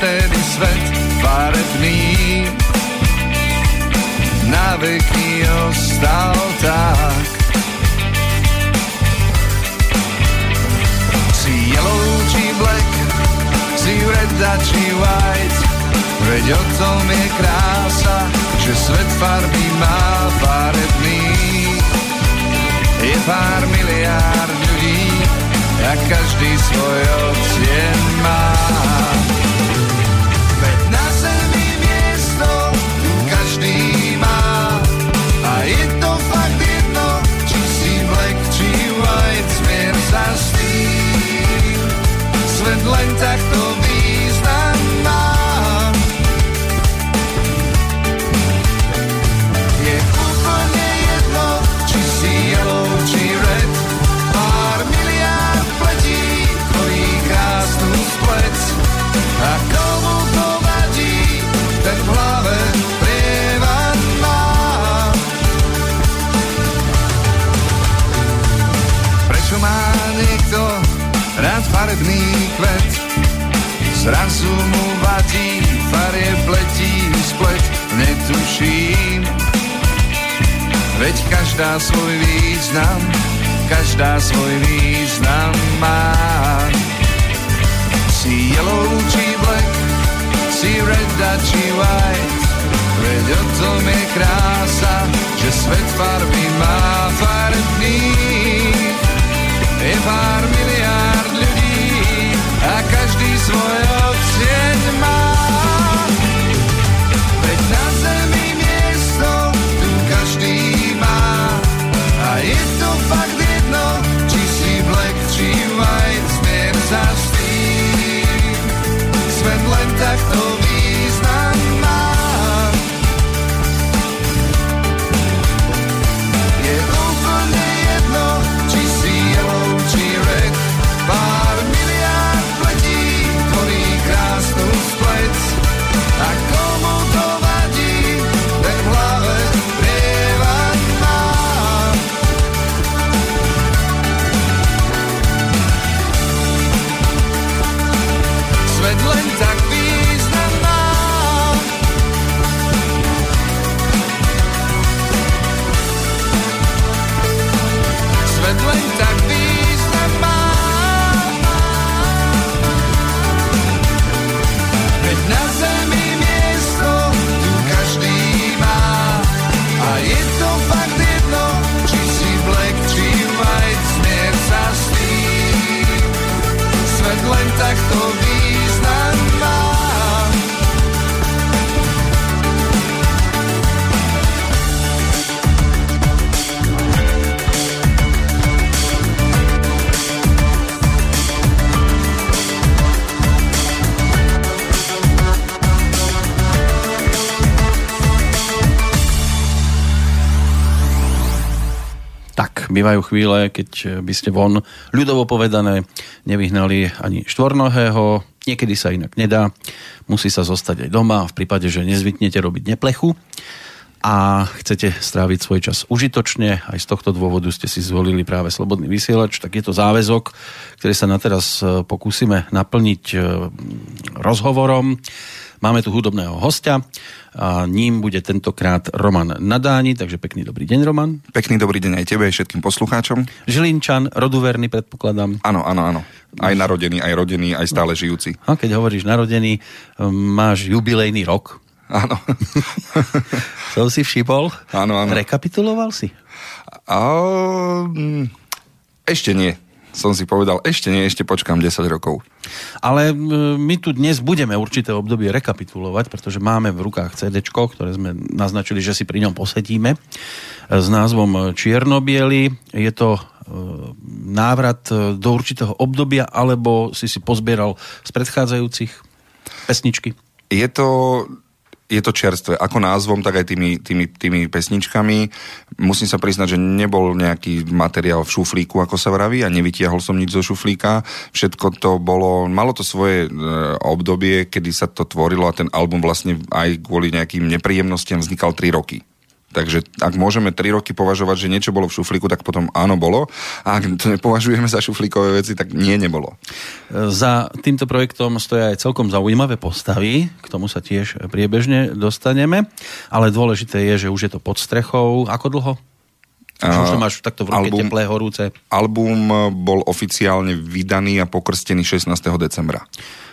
a odvtedy svet farebný na veky ostal tak. Si yellow či black, si red či white, veď o tom je krása, že svet farby má farebný. Je pár miliárd ľudí, a každý svoj odtieň má. Len takto význam farebný kvet. Zrazu mu vadí, farie pletí splet, netuším. Veď každá svoj význam, každá svoj význam má. Si yellow či black, si red či white, veď o tom je krása, že svet farby má farebných. Je pár bývajú chvíle, keď by ste von, ľudovo povedané, nevyhnali ani štvornohého, niekedy sa inak nedá, musí sa zostať aj doma, v prípade, že nezvyknete robiť neplechu a chcete stráviť svoj čas užitočne, aj z tohto dôvodu ste si zvolili práve Slobodný vysielač, tak je to záväzok, ktorý sa na teraz e, pokúsime naplniť e, rozhovorom. Máme tu hudobného hostia a ním bude tentokrát Roman Nadáni, takže pekný dobrý deň Roman. Pekný dobrý deň aj tebe, aj všetkým poslucháčom. Žilinčan, roduverný predpokladám. Áno, áno, áno. Aj narodený, aj rodený, aj stále žijúci. A keď hovoríš narodený, máš jubilejný rok. Áno. Som si všipol. Áno, áno. Rekapituloval si? A, mm, ešte nie. Som si povedal, ešte nie, ešte počkám 10 rokov. Ale my tu dnes budeme určité obdobie rekapitulovať, pretože máme v rukách CD, ktoré sme naznačili, že si pri ňom posedíme s názvom Čiernobiely. Je to e, návrat e, do určitého obdobia, alebo si si pozbieral z predchádzajúcich pesničky? Je to je to čerstvé, ako názvom, tak aj tými, tými, tými pesničkami. Musím sa priznať, že nebol nejaký materiál v šuflíku, ako sa vraví, a nevytiahol som nič zo šuflíka. Všetko to bolo, malo to svoje e, obdobie, kedy sa to tvorilo a ten album vlastne aj kvôli nejakým nepríjemnostiam vznikal 3 roky. Takže ak môžeme 3 roky považovať, že niečo bolo v šuflíku, tak potom áno bolo. A ak to nepovažujeme za šuflíkové veci, tak nie nebolo. Za týmto projektom stoja aj celkom zaujímavé postavy, k tomu sa tiež priebežne dostaneme, ale dôležité je, že už je to pod strechou. Ako dlho? Už to máš takto v ruke album, teplé, horúce. Album bol oficiálne vydaný a pokrstený 16. decembra.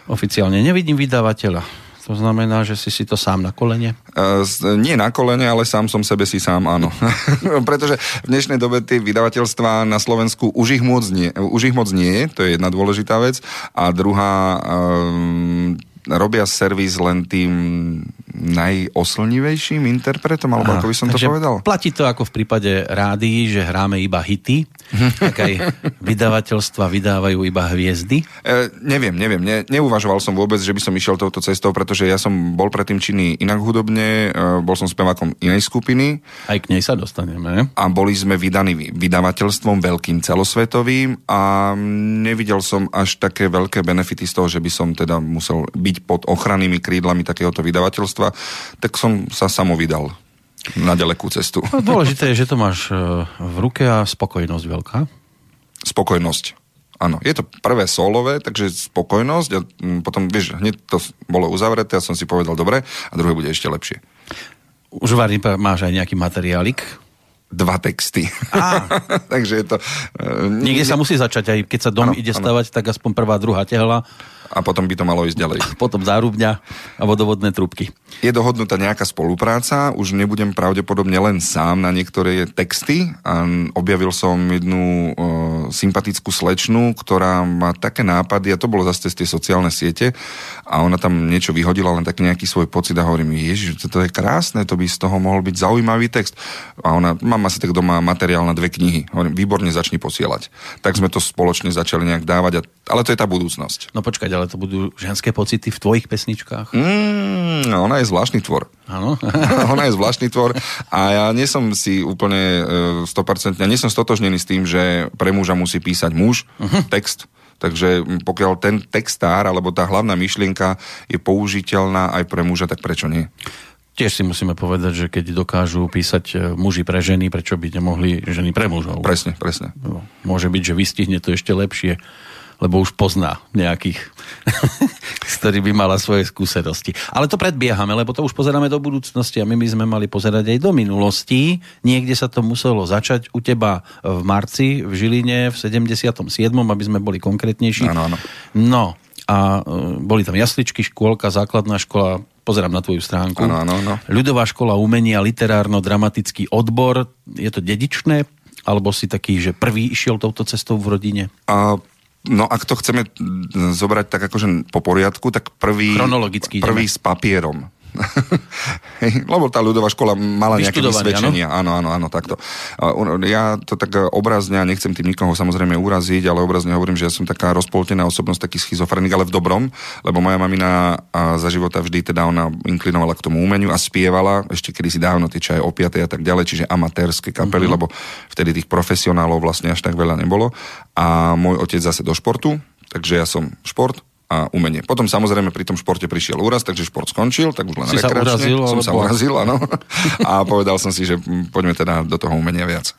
Oficiálne nevidím vydavateľa. To znamená, že si si to sám na kolene? Uh, nie na kolene, ale sám som sebe si sám, áno. Pretože v dnešnej dobe tie vydavateľstvá na Slovensku už ich moc nie, už ich moc nie to je jedna dôležitá vec. A druhá, um, robia servis len tým najoslnivejším interpretom, alebo Aha, ako by som to povedal? Platí to ako v prípade rádií, že hráme iba hity, tak aj vydavateľstva vydávajú iba hviezdy? E, neviem, neviem. Ne, neuvažoval som vôbec, že by som išiel touto cestou, pretože ja som bol predtým činný inak hudobne, e, bol som spevákom inej skupiny. Aj k nej sa dostaneme. A boli sme vydaní vydavateľstvom veľkým celosvetovým a nevidel som až také veľké benefity z toho, že by som teda musel byť pod ochrannými krídlami takéhoto vydavateľstva tak som sa samo vydal na ďalekú cestu. No, dôležité je, že to máš e, v ruke a spokojnosť veľká. Spokojnosť. Áno, je to prvé solové, takže spokojnosť a potom, vieš, hneď to bolo uzavreté a som si povedal, dobre, a druhé bude ešte lepšie. Už varím, máš aj nejaký materiálik? Dva texty. takže je to... Uh, Niekde ne... sa musí začať, aj keď sa dom ano, ide stavať, ano. tak aspoň prvá, druhá tehla a potom by to malo ísť ďalej. Potom zárubňa a vodovodné trubky. Je dohodnutá nejaká spolupráca, už nebudem pravdepodobne len sám na niektoré texty a objavil som jednu uh, sympatickú slečnu, ktorá má také nápady a to bolo zase cez tie sociálne siete a ona tam niečo vyhodila, len tak nejaký svoj pocit a hovorím, ježiš, to je krásne, to by z toho mohol byť zaujímavý text. A ona, mám asi tak doma materiál na dve knihy. Hovorím, výborne začni posielať. Tak sme to spoločne začali nejak dávať, a, ale to je tá budúcnosť. No počkať, ale to budú ženské pocity v tvojich pesničkách? Mm, ona je zvláštny tvor. Áno. ona je zvláštny tvor a ja nie som si úplne uh, 100%, ja nie som stotožnený s tým, že pre muža musí písať muž uh-huh. text. Takže pokiaľ ten textár alebo tá hlavná myšlienka je použiteľná aj pre muža, tak prečo nie? Tiež si musíme povedať, že keď dokážu písať e, muži pre ženy, prečo by nemohli ženy pre mužov? Presne, presne. No, môže byť, že vystihne to ešte lepšie lebo už pozná nejakých, s ktorými mala svoje skúsenosti. Ale to predbiehame, lebo to už pozeráme do budúcnosti a my by sme mali pozerať aj do minulosti. Niekde sa to muselo začať u teba v marci v Žiline v 77., aby sme boli konkrétnejší. Áno, áno. No, a e, boli tam jasličky, škôlka, základná škola, pozerám na tvoju stránku. Ano, ano, ano. Ľudová škola umenia, literárno-dramatický odbor. Je to dedičné? Alebo si taký, že prvý išiel touto cestou v rodine? A No ak to chceme zobrať tak akože po poriadku, tak prvý, prvý s papierom. Lebo tá ľudová škola mala nejaké vysvedčenia. Áno, áno, áno, takto. Ja to tak obrazne, a nechcem tým nikoho samozrejme uraziť, ale obrazne hovorím, že ja som taká rozpoltená osobnosť, taký schizofrenik, ale v dobrom, lebo moja mamina za života vždy teda ona inklinovala k tomu umeniu a spievala, ešte kedy si dávno tie čaje opiate a tak ďalej, čiže amatérske kapely, mm-hmm. lebo vtedy tých profesionálov vlastne až tak veľa nebolo. A môj otec zase do športu, takže ja som šport, a umenie. Potom samozrejme pri tom športe prišiel úraz, takže šport skončil, tak už len si sa urazil, som sa urazil, áno. a povedal som si, že poďme teda do toho umenia viac.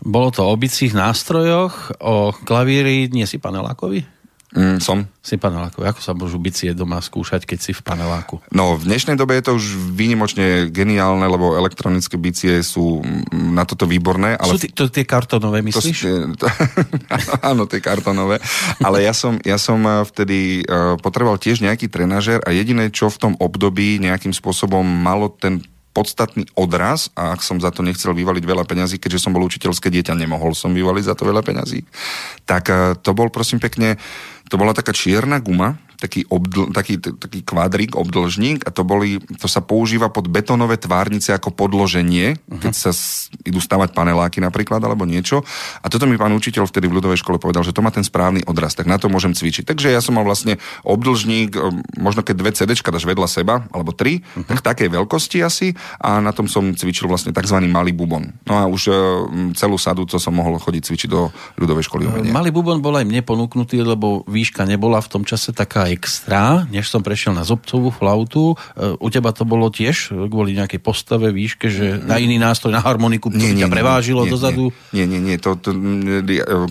Bolo to o bicích nástrojoch, o klavíri, nie si panelákovi? Mm, som. Si paneláku. Ako sa môžu bicie doma skúšať, keď si v paneláku? No, v dnešnej dobe je to už výnimočne geniálne, lebo elektronické bicie sú na toto výborné. Ale... Sú t- to tie kartonové, myslíš? To, to, áno, tie kartonové. Ale ja som, ja som eh, vtedy uh, potreboval tiež nejaký trenažer a jediné, čo v tom období nejakým spôsobom malo ten podstatný odraz a ak som za to nechcel vyvaliť veľa peňazí, keďže som bol učiteľské dieťa, nemohol som vyvaliť za to veľa peňazí, tak eh, to bol prosím pekne to bola taká čierna guma, taký, obdl, taký, taký kvadrik, obdlžník a to, boli, to sa používa pod betónové tvárnice ako podloženie, uh-huh. keď sa s, idú stavať paneláky napríklad alebo niečo. A toto mi pán učiteľ vtedy v ľudovej škole povedal, že to má ten správny odraz, tak na to môžem cvičiť. Takže ja som mal vlastne obdlžník, možno keď dve CD dáš vedľa seba, alebo tri, uh-huh. tak takej veľkosti asi a na tom som cvičil vlastne tzv. malý bubon. No a už celú sadu, co som mohol chodiť cvičiť do ľudovej školy umenia. Malý bubon bol aj mne ponúknutý, lebo výška nebola v tom čase taká extra, než som prešiel na zobcovú flautu. E, u teba to bolo tiež kvôli nejakej postave, výške, že na iný nástroj, na harmoniku, to nie, nie, ťa prevážilo nie, dozadu? Nie, nie, nie. To, to,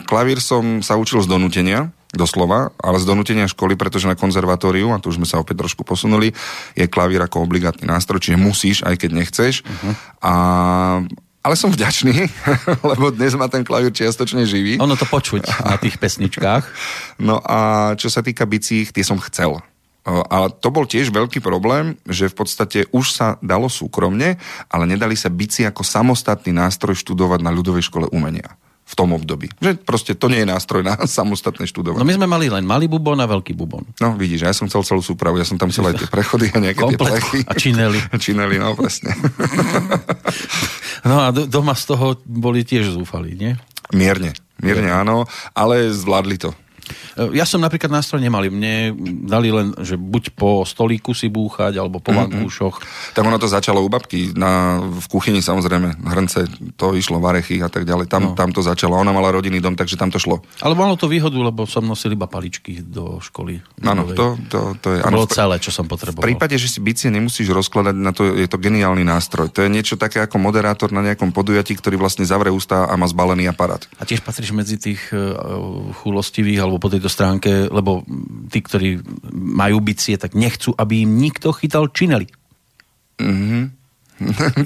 klavír som sa učil z donútenia, doslova, ale z donútenia školy, pretože na konzervatóriu, a tu už sme sa opäť trošku posunuli, je klavír ako obligátny nástroj, čiže musíš, aj keď nechceš. Uh-huh. A ale som vďačný, lebo dnes ma ten klavír čiastočne živí. Ono to počuť na tých pesničkách. No a čo sa týka bicích, tie som chcel. A to bol tiež veľký problém, že v podstate už sa dalo súkromne, ale nedali sa bici ako samostatný nástroj študovať na ľudovej škole umenia v tom období. Že proste to nie je nástroj na samostatné študovanie. No my sme mali len malý bubon a veľký bubon. No vidíš, ja som chcel celú súpravu, ja som tam chcel aj tie prechody a nejaké tie plechy. A čineli. čineli, no presne. no a doma z toho boli tiež zúfali, nie? Mierne, mierne áno, ale zvládli to. E, ja som napríklad nástroj nemal. Mne dali len, že buď po stolíku si búchať, alebo po mm-hmm. vankúšoch. Tak ono to začalo u babky. Na, v kuchyni samozrejme, hrnce, to išlo, varechy a tak ďalej. Tam, no. tam to začalo. Ona mala rodinný dom, takže tam to šlo. Ale malo to výhodu, lebo som nosil iba paličky do školy. Áno, to, to, to je... To bolo celé, čo som potreboval. V prípade, že si bicie nemusíš rozkladať, na to je to geniálny nástroj. To je niečo také ako moderátor na nejakom podujatí, ktorý vlastne zavre ústa a má zbalený aparát. A tiež patríš medzi tých uh, chulostivých alebo po tejto stránke, lebo tí, ktorí majú bicie, tak nechcú, aby im nikto chytal čineli. Mm-hmm.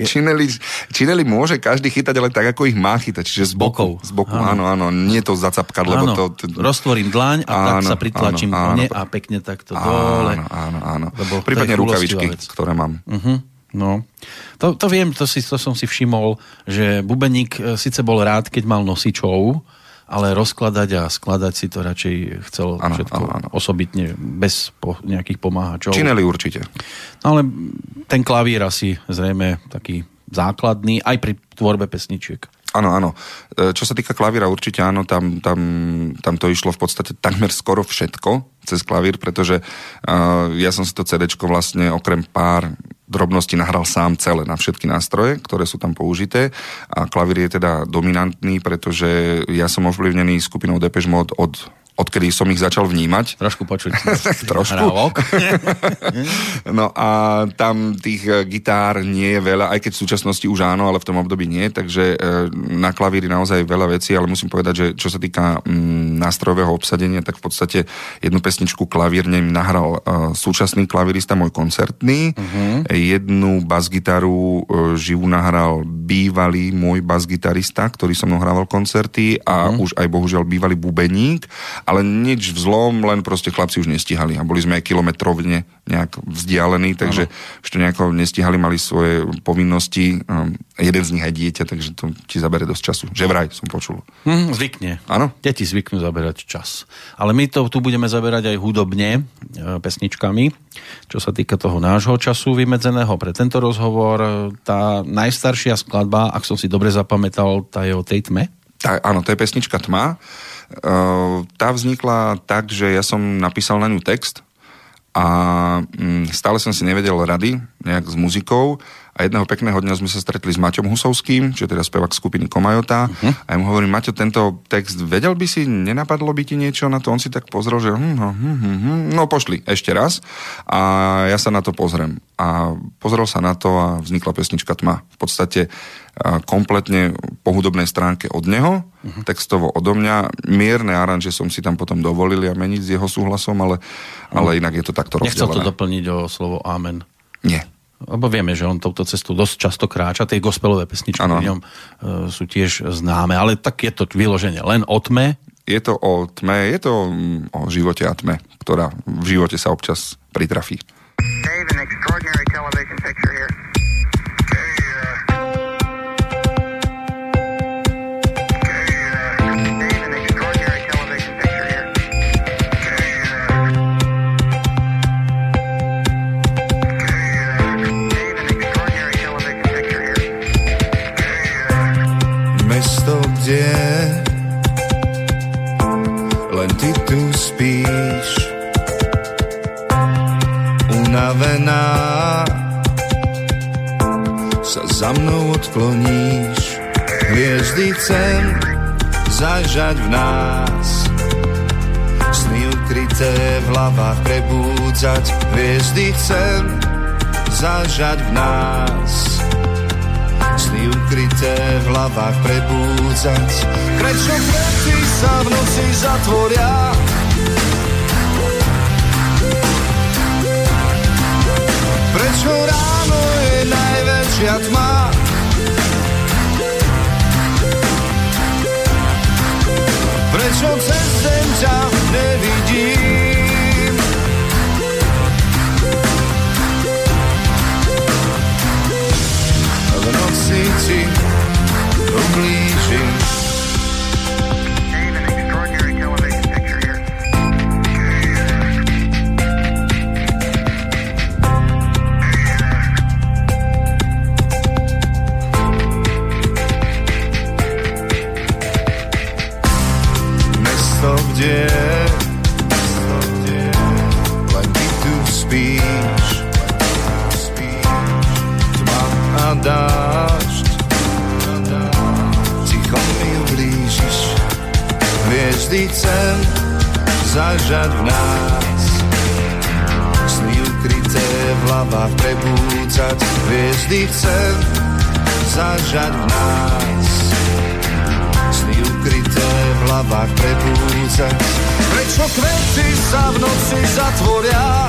čineli, čineli môže každý chytať, ale tak, ako ich má chytať, čiže z bokov. Z boku, áno. áno, áno, nie to zacapkať, lebo to... Roztvorím dlaň a áno, tak sa pritlačím áno, áno, a pekne takto áno, dole. Áno, áno, áno. Lebo Prípadne rukavičky, ktoré mám. Uh-huh. No, to, to viem, to, si, to som si všimol, že Bubeník e, síce bol rád, keď mal nosičov, ale rozkladať a skladať si to radšej chcel ano, všetko ano, ano. osobitne, bez po, nejakých pomáhačov. Čineli určite. No ale ten klavír asi zrejme taký základný aj pri tvorbe pesničiek. Áno, áno. E, čo sa týka klavíra, určite áno, tam, tam, tam to išlo v podstate takmer skoro všetko cez klavír, pretože uh, ja som si to CD vlastne okrem pár drobnosti nahral sám celé na všetky nástroje, ktoré sú tam použité. A klavír je teda dominantný, pretože ja som ovplyvnený skupinou Depeche Mode od odkedy som ich začal vnímať. Trošku počuť. Trošku. no a tam tých eh, gitár nie je veľa, aj keď v súčasnosti už áno, ale v tom období nie, takže eh, na klavíri naozaj veľa vecí, ale musím povedať, že čo sa týka mm, nástrojového obsadenia, tak v podstate jednu pesničku klavírne nahral uh, súčasný klavírista, môj koncertný, uh-huh. jednu basgitaru živú nahral bývalý môj basgitarista, ktorý so mnou hrával koncerty a uh-huh. už aj bohužiaľ bývalý bubeník ale nič vzlom, len proste chlapci už nestihali a boli sme aj kilometrovne nejak vzdialení, takže ano. už to nejako nestihali, mali svoje povinnosti, um, jeden z nich aj dieťa, takže to ti zabere dosť času. Že vraj som počul. Hm, zvykne. Áno? Deti zvyknú zaberať čas. Ale my to tu budeme zaberať aj hudobne, e, pesničkami. Čo sa týka toho nášho času vymedzeného pre tento rozhovor, tá najstaršia skladba, ak som si dobre zapamätal, tá je o tej tme? Tá, áno, to je pesnička Tma. Ehm, tá vznikla tak, že ja som napísal na ňu text a mm, stále som si nevedel rady nejak s muzikou a jedného pekného dňa sme sa stretli s Maťom Husovským, čo je teda spevák skupiny Komajota uh-huh. a ja mu hovorím, Maťo, tento text vedel by si, nenapadlo by ti niečo na to? On si tak pozrel, že hm, hm, hm, hm, hm. no pošli, ešte raz a ja sa na to pozriem a pozrel sa na to a vznikla pesnička Tma. V podstate kompletne po hudobnej stránke od neho, uh-huh. textovo odo mňa. Mierne aranže som si tam potom dovolil a meniť s jeho súhlasom, ale, ale inak je to takto rozdelené. Nechcel to doplniť o slovo amen. Nie. Lebo vieme, že on touto cestu dosť často kráča, tie gospelové pesničky ano. v ňom e, sú tiež známe, ale tak je to vyloženie len o tme. Je to o tme, je to mm, o živote a tme, ktorá v živote sa občas pritrafí. Dave, an extraordinary television picture here. Unavená sa za mnou odkloníš. Hviezdy chcem zažať v nás, sny ukryté v hlavách prebúdzať, hviezdy chcem zažať v nás. Sny ukryté v hlavách prebúdzať, prečo kvety sa v noci zatvoria, Prečo ráno je najväčšia tma? Prečo zažať v nás sny ukryté v hlavách prebúdzať. Prečo kvety sa v noci zatvoria?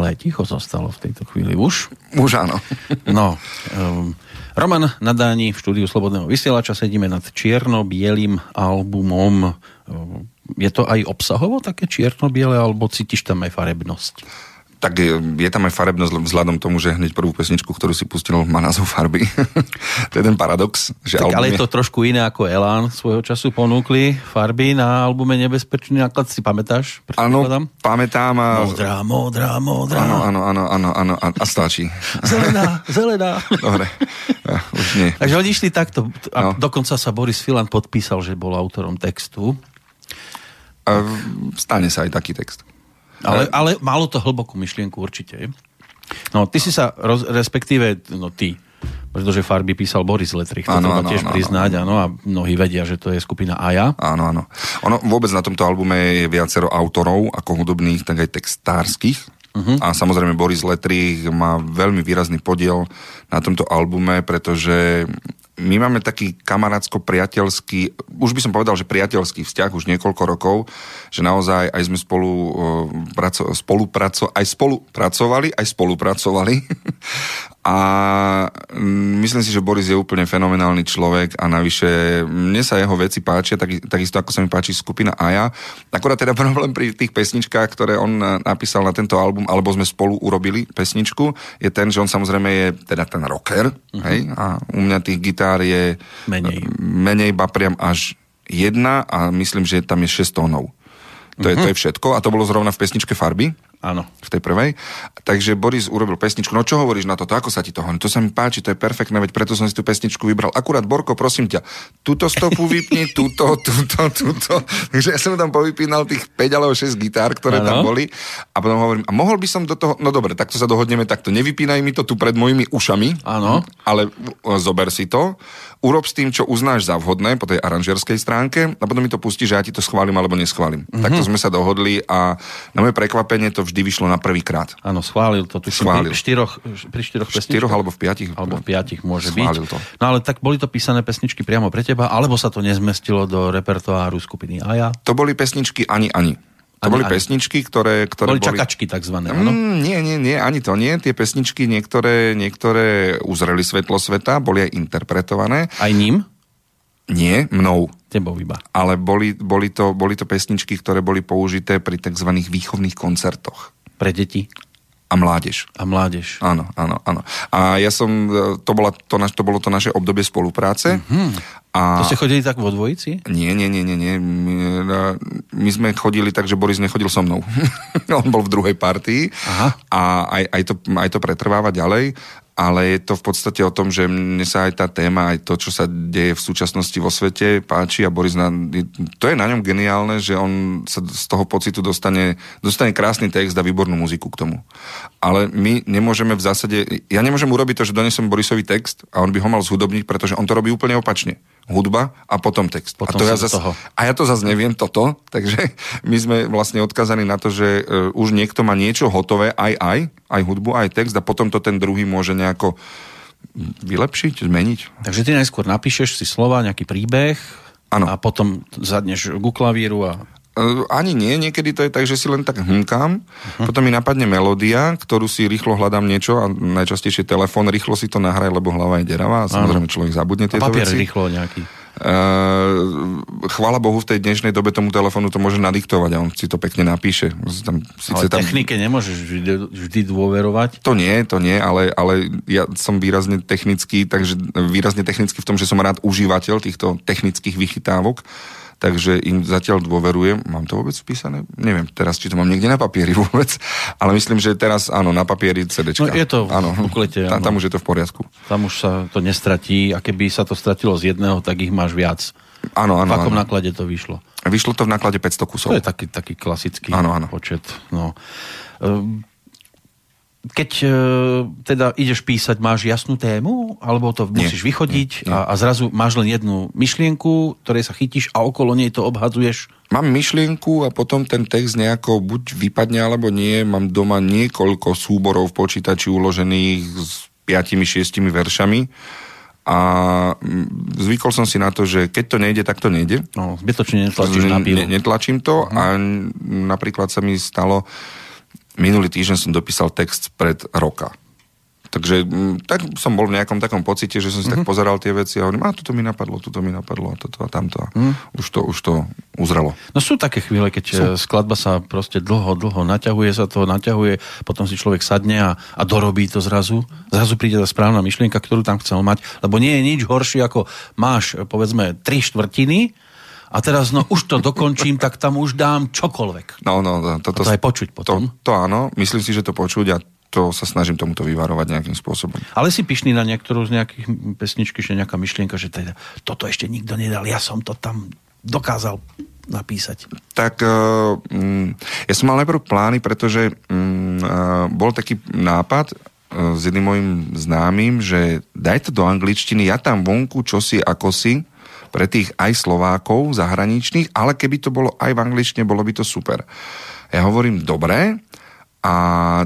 Len tmalé ticho zostalo v tejto chvíli už. Už áno. No, um, Roman Nadáni v štúdiu Slobodného vysielača sedíme nad čierno-bielým albumom. Um, Je to aj obsahovo také čierno-biele, alebo cítiš tam aj farebnosť? Tak je, je tam aj farebnosť vzhľadom tomu, že hneď prvú pesničku, ktorú si pustil, má názov farby. to je ten paradox. Že Tak, ale je to trošku iné ako Elán svojho času ponúkli farby na albume Nebezpečný náklad, si pamätáš? Áno, pamätám a... Modrá, modrá, modrá. Áno, áno, áno, áno, áno, a, a stačí. Zelená, zelená. Dobre, ja, už nie. Takže oni išli takto. A No. dokonca sa Boris Filan podpísal, že bol autorom textu. A stane sa aj taký text. Ale, ale malo to hlbokú myšlienku určite. No, ty si sa, roz, respektíve, no ty, pretože farby písal Boris Letrich, to Áno, treba áno, tiež áno, priznať, áno, a mnohí vedia, že to je skupina Aja. Áno, áno. Ono vôbec na tomto albume je viacero autorov, ako hudobných, tak aj textárskych. Uh-huh. A samozrejme Boris Letrich má veľmi výrazný podiel na tomto albume, pretože my máme taký kamarátsko-priateľský, už by som povedal, že priateľský vzťah už niekoľko rokov, že naozaj aj sme spolu, uh, praco, spolupraco, aj spolupracovali, aj spolupracovali. a mm, myslím si, že Boris je úplne fenomenálny človek a navyše mne sa jeho veci páčia, tak, takisto ako sa mi páči skupina Aja. Akorát teda problém pri tých pesničkách, ktoré on eh, napísal na tento album, alebo sme spolu urobili pesničku, je ten, že on samozrejme je teda ten rocker, uh-huh. hej, a u mňa tých gitár je Menej. menej, ba priam až jedna a myslím, že tam je 6 tónov. To, je, to je všetko a to bolo zrovna v pesničke Farby Áno. v tej prvej. Takže Boris urobil pesničku. No čo hovoríš na toto? Ako sa ti to hovorí? To sa mi páči, to je perfektné, veď preto som si tú pesničku vybral. Akurát, Borko, prosím ťa, túto stopu vypni, túto, túto, túto. Takže ja som tam povypínal tých 5 alebo 6 gitár, ktoré Áno. tam boli. A potom hovorím, a mohol by som do toho, no dobre, takto sa dohodneme, takto nevypínaj mi to tu pred mojimi ušami, Áno. ale uh, zober si to, urob s tým, čo uznáš za vhodné po tej aranžerskej stránke a potom mi to pustí, že ja ti to schválim alebo neschválim. Mm-hmm. Takto sme sa dohodli a na moje prekvapenie to vždy vyšlo na prvý krát. Áno, schválil to. Tuším, Schválil. Pri štyroch, pri štyroch V štyroch pesničkách. alebo v piatich. Alebo v piatich môže Schválil byť. to. No ale tak boli to písané pesničky priamo pre teba, alebo sa to nezmestilo do repertoáru skupiny Aja? To boli pesničky ani ani. To Ani, boli ani. pesničky, ktoré... ktoré Boli čakačky takzvané, áno? Mm, nie, nie, nie, ani to nie. Tie pesničky niektoré, niektoré uzreli svetlo sveta, boli aj interpretované. Aj ním? Nie, mnou. Tebou iba. Ale boli, boli, to, boli to pesničky, ktoré boli použité pri tzv. výchovných koncertoch. Pre deti A mládež. a mládež. Áno, áno, áno. A ja som, e, to, bola to, naš, to bolo to naše obdobie spolupráce. Mm-hmm. A... To ste chodili tak vo dvojici? Nie, nie, nie, nie, nie. My, e, my sme chodili tak, že Boris nechodil so mnou. On bol v druhej partii Aha. a aj, aj, to, aj to pretrváva ďalej, ale je to v podstate o tom, že mne sa aj tá téma, aj to, čo sa deje v súčasnosti vo svete, páči a Boris, na, to je na ňom geniálne, že on sa z toho pocitu dostane, dostane krásny text a výbornú muziku k tomu. Ale my nemôžeme v zásade, ja nemôžem urobiť to, že donesem Borisovi text a on by ho mal zhudobniť, pretože on to robí úplne opačne. Hudba a potom text. Potom a, to ja zas, toho. a ja to zase neviem toto, takže my sme vlastne odkazaní na to, že uh, už niekto má niečo hotové, aj aj, aj hudbu, aj text a potom to ten druhý môže nejako vylepšiť, zmeniť. Takže ty najskôr napíšeš si slova, nejaký príbeh Áno. a potom zadneš ku klavíru a ani nie, niekedy to je tak, že si len tak hmkám, uh-huh. potom mi napadne melódia, ktorú si rýchlo hľadám niečo a najčastejšie telefón, rýchlo si to nahraj, lebo hlava je deravá a samozrejme človek zabudne a tieto papier veci. rýchlo nejaký. Uh, chvála Bohu, v tej dnešnej dobe tomu telefónu to môže nadiktovať a on si to pekne napíše. Tam, Ale síce tam, technike nemôžeš vždy, vždy dôverovať. To nie, to nie, ale, ale ja som výrazne technický, takže výrazne technicky v tom, že som rád užívateľ týchto technických vychytávok, takže im zatiaľ dôverujem. Mám to vôbec vpísané? Neviem teraz, či to mám niekde na papieri vôbec, ale myslím, že teraz áno, na papieri CDčka. No, je to v áno. buklete, Tam, tam už je to v poriadku. Tam už sa to nestratí a keby sa to stratilo z jedného, tak ich máš viac. Áno, v áno, akom áno. náklade to vyšlo? Vyšlo to v náklade 500 kusov. To je taký, taký klasický Áno, áno. počet. No. Ehm, Keď e, teda ideš písať, máš jasnú tému? Alebo to Nie, musíš vychodiť nie, nie. A, a zrazu máš len jednu myšlienku, ktorej sa chytíš a okolo nej to obhadzuješ? Mám myšlienku a potom ten text nejako buď vypadne alebo nie. Mám doma niekoľko súborov v počítači uložených s piatimi, šiestimi veršami a mm, zvykol som si na to, že keď to nejde, tak to nejde. No, zbytočne netlačíš na Ne- Netlačím to a n- napríklad sa mi stalo, minulý týždeň som dopísal text pred roka. Takže mm, tak som bol v nejakom takom pocite, že som si tak pozeral tie veci a hovorím, a toto mi napadlo, toto mi napadlo a toto a tamto. A už, to, už to uzrelo. No sú také chvíle, keď sú. skladba sa proste dlho, dlho naťahuje sa to, naťahuje, potom si človek sadne a, a dorobí to zrazu. Zrazu príde tá správna myšlienka, ktorú tam chcel mať, lebo nie je nič horšie, ako máš, povedzme, tri štvrtiny a teraz, no už to dokončím, tak tam už dám čokoľvek. No, no, no, toto, A to aj počuť potom. To, to áno, myslím si, že to počuť a to sa snažím tomuto vyvarovať nejakým spôsobom. Ale si pyšný na niektorú z nejakých pesničky, že nejaká myšlienka, že teda, toto ešte nikto nedal, ja som to tam dokázal napísať. Tak uh, mm, ja som mal najprv plány, pretože mm, uh, bol taký nápad uh, s jedným mojim známym, že daj to do angličtiny, ja tam vonku čosi ako si pre tých aj Slovákov zahraničných, ale keby to bolo aj v angličtine, bolo by to super. Ja hovorím, dobre, a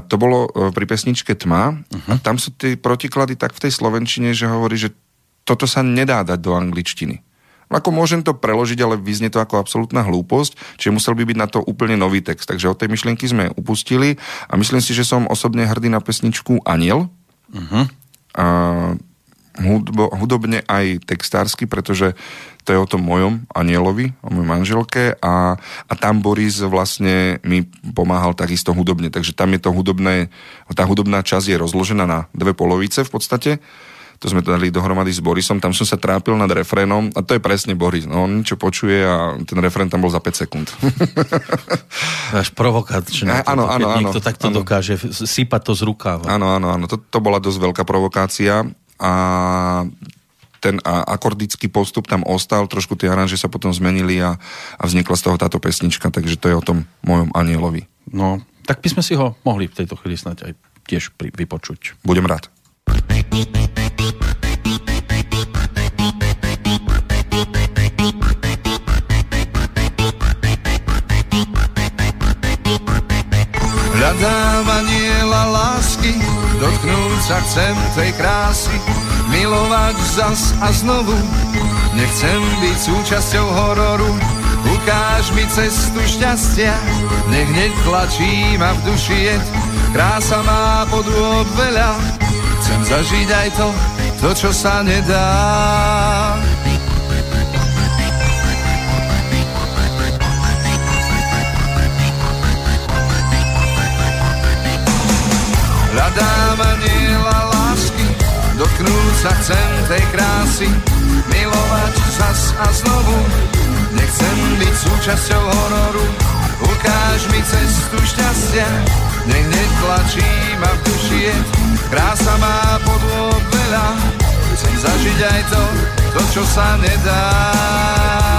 to bolo e, pri pesničke Tma uh-huh. a tam sú tie protiklady tak v tej slovenčine, že hovorí, že toto sa nedá dať do angličtiny. Ako môžem to preložiť, ale vyznie to ako absolútna hlúposť, čiže musel by byť na to úplne nový text. Takže od tej myšlienky sme upustili a myslím si, že som osobne hrdý na pesničku Aniel. Uh-huh. A hudbo, hudobne aj textársky, pretože to je o tom mojom anielovi, o mojej manželke a, a tam Boris vlastne mi pomáhal takisto hudobne, takže tam je to hudobné, tá hudobná časť je rozložená na dve polovice v podstate, to sme to dali dohromady s Borisom, tam som sa trápil nad refrénom a to je presne Boris, no on niečo počuje a ten refrén tam bol za 5 sekúnd. Až provokačné. Áno, áno, áno, Niekto takto áno. dokáže sypať to z rukáva. Áno, áno, áno. To, to bola dosť veľká provokácia a ten akordický postup tam ostal, trošku tie aranže sa potom zmenili a, a vznikla z toho táto pesnička, takže to je o tom mojom anielovi. No, tak by sme si ho mohli v tejto chvíli snať aj tiež pri, vypočuť. Budem rád. Hľadám sa chcem tej krásy milovať zas a znovu. Nechcem byť súčasťou hororu, ukáž mi cestu šťastia, nech netlačí ma v duši jed, krása má podôb veľa, chcem zažiť aj to, to, čo sa nedá. Hľadám aniela lásky, dotknúť sa chcem tej krásy, milovať zas a znovu. Nechcem byť súčasťou hororu, ukáž mi cestu šťastia, nech netlačí ma v duši jed, krása má podôb veľa, chcem zažiť aj to, to, čo sa nedá.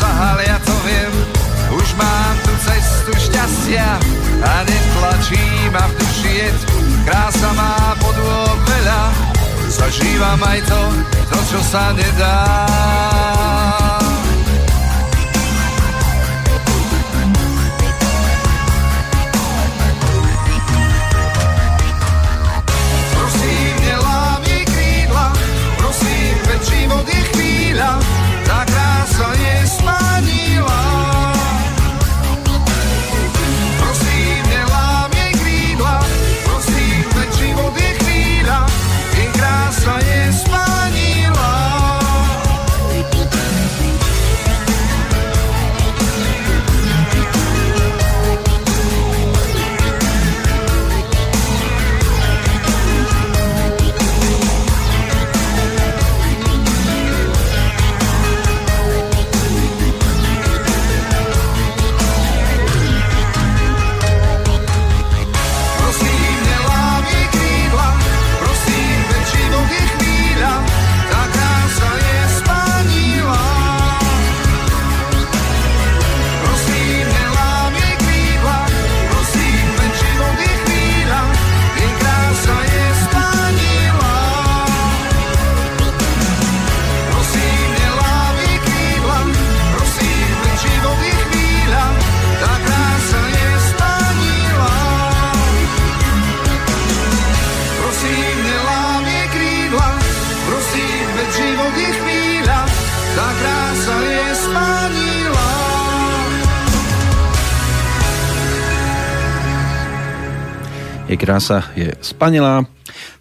Ma zahalia, to viem, už mám tu cestu šťastia a netlačí ma v duši jed, krása má podôb veľa, zažívam aj to, to, čo sa nedá. Krása je spanilá.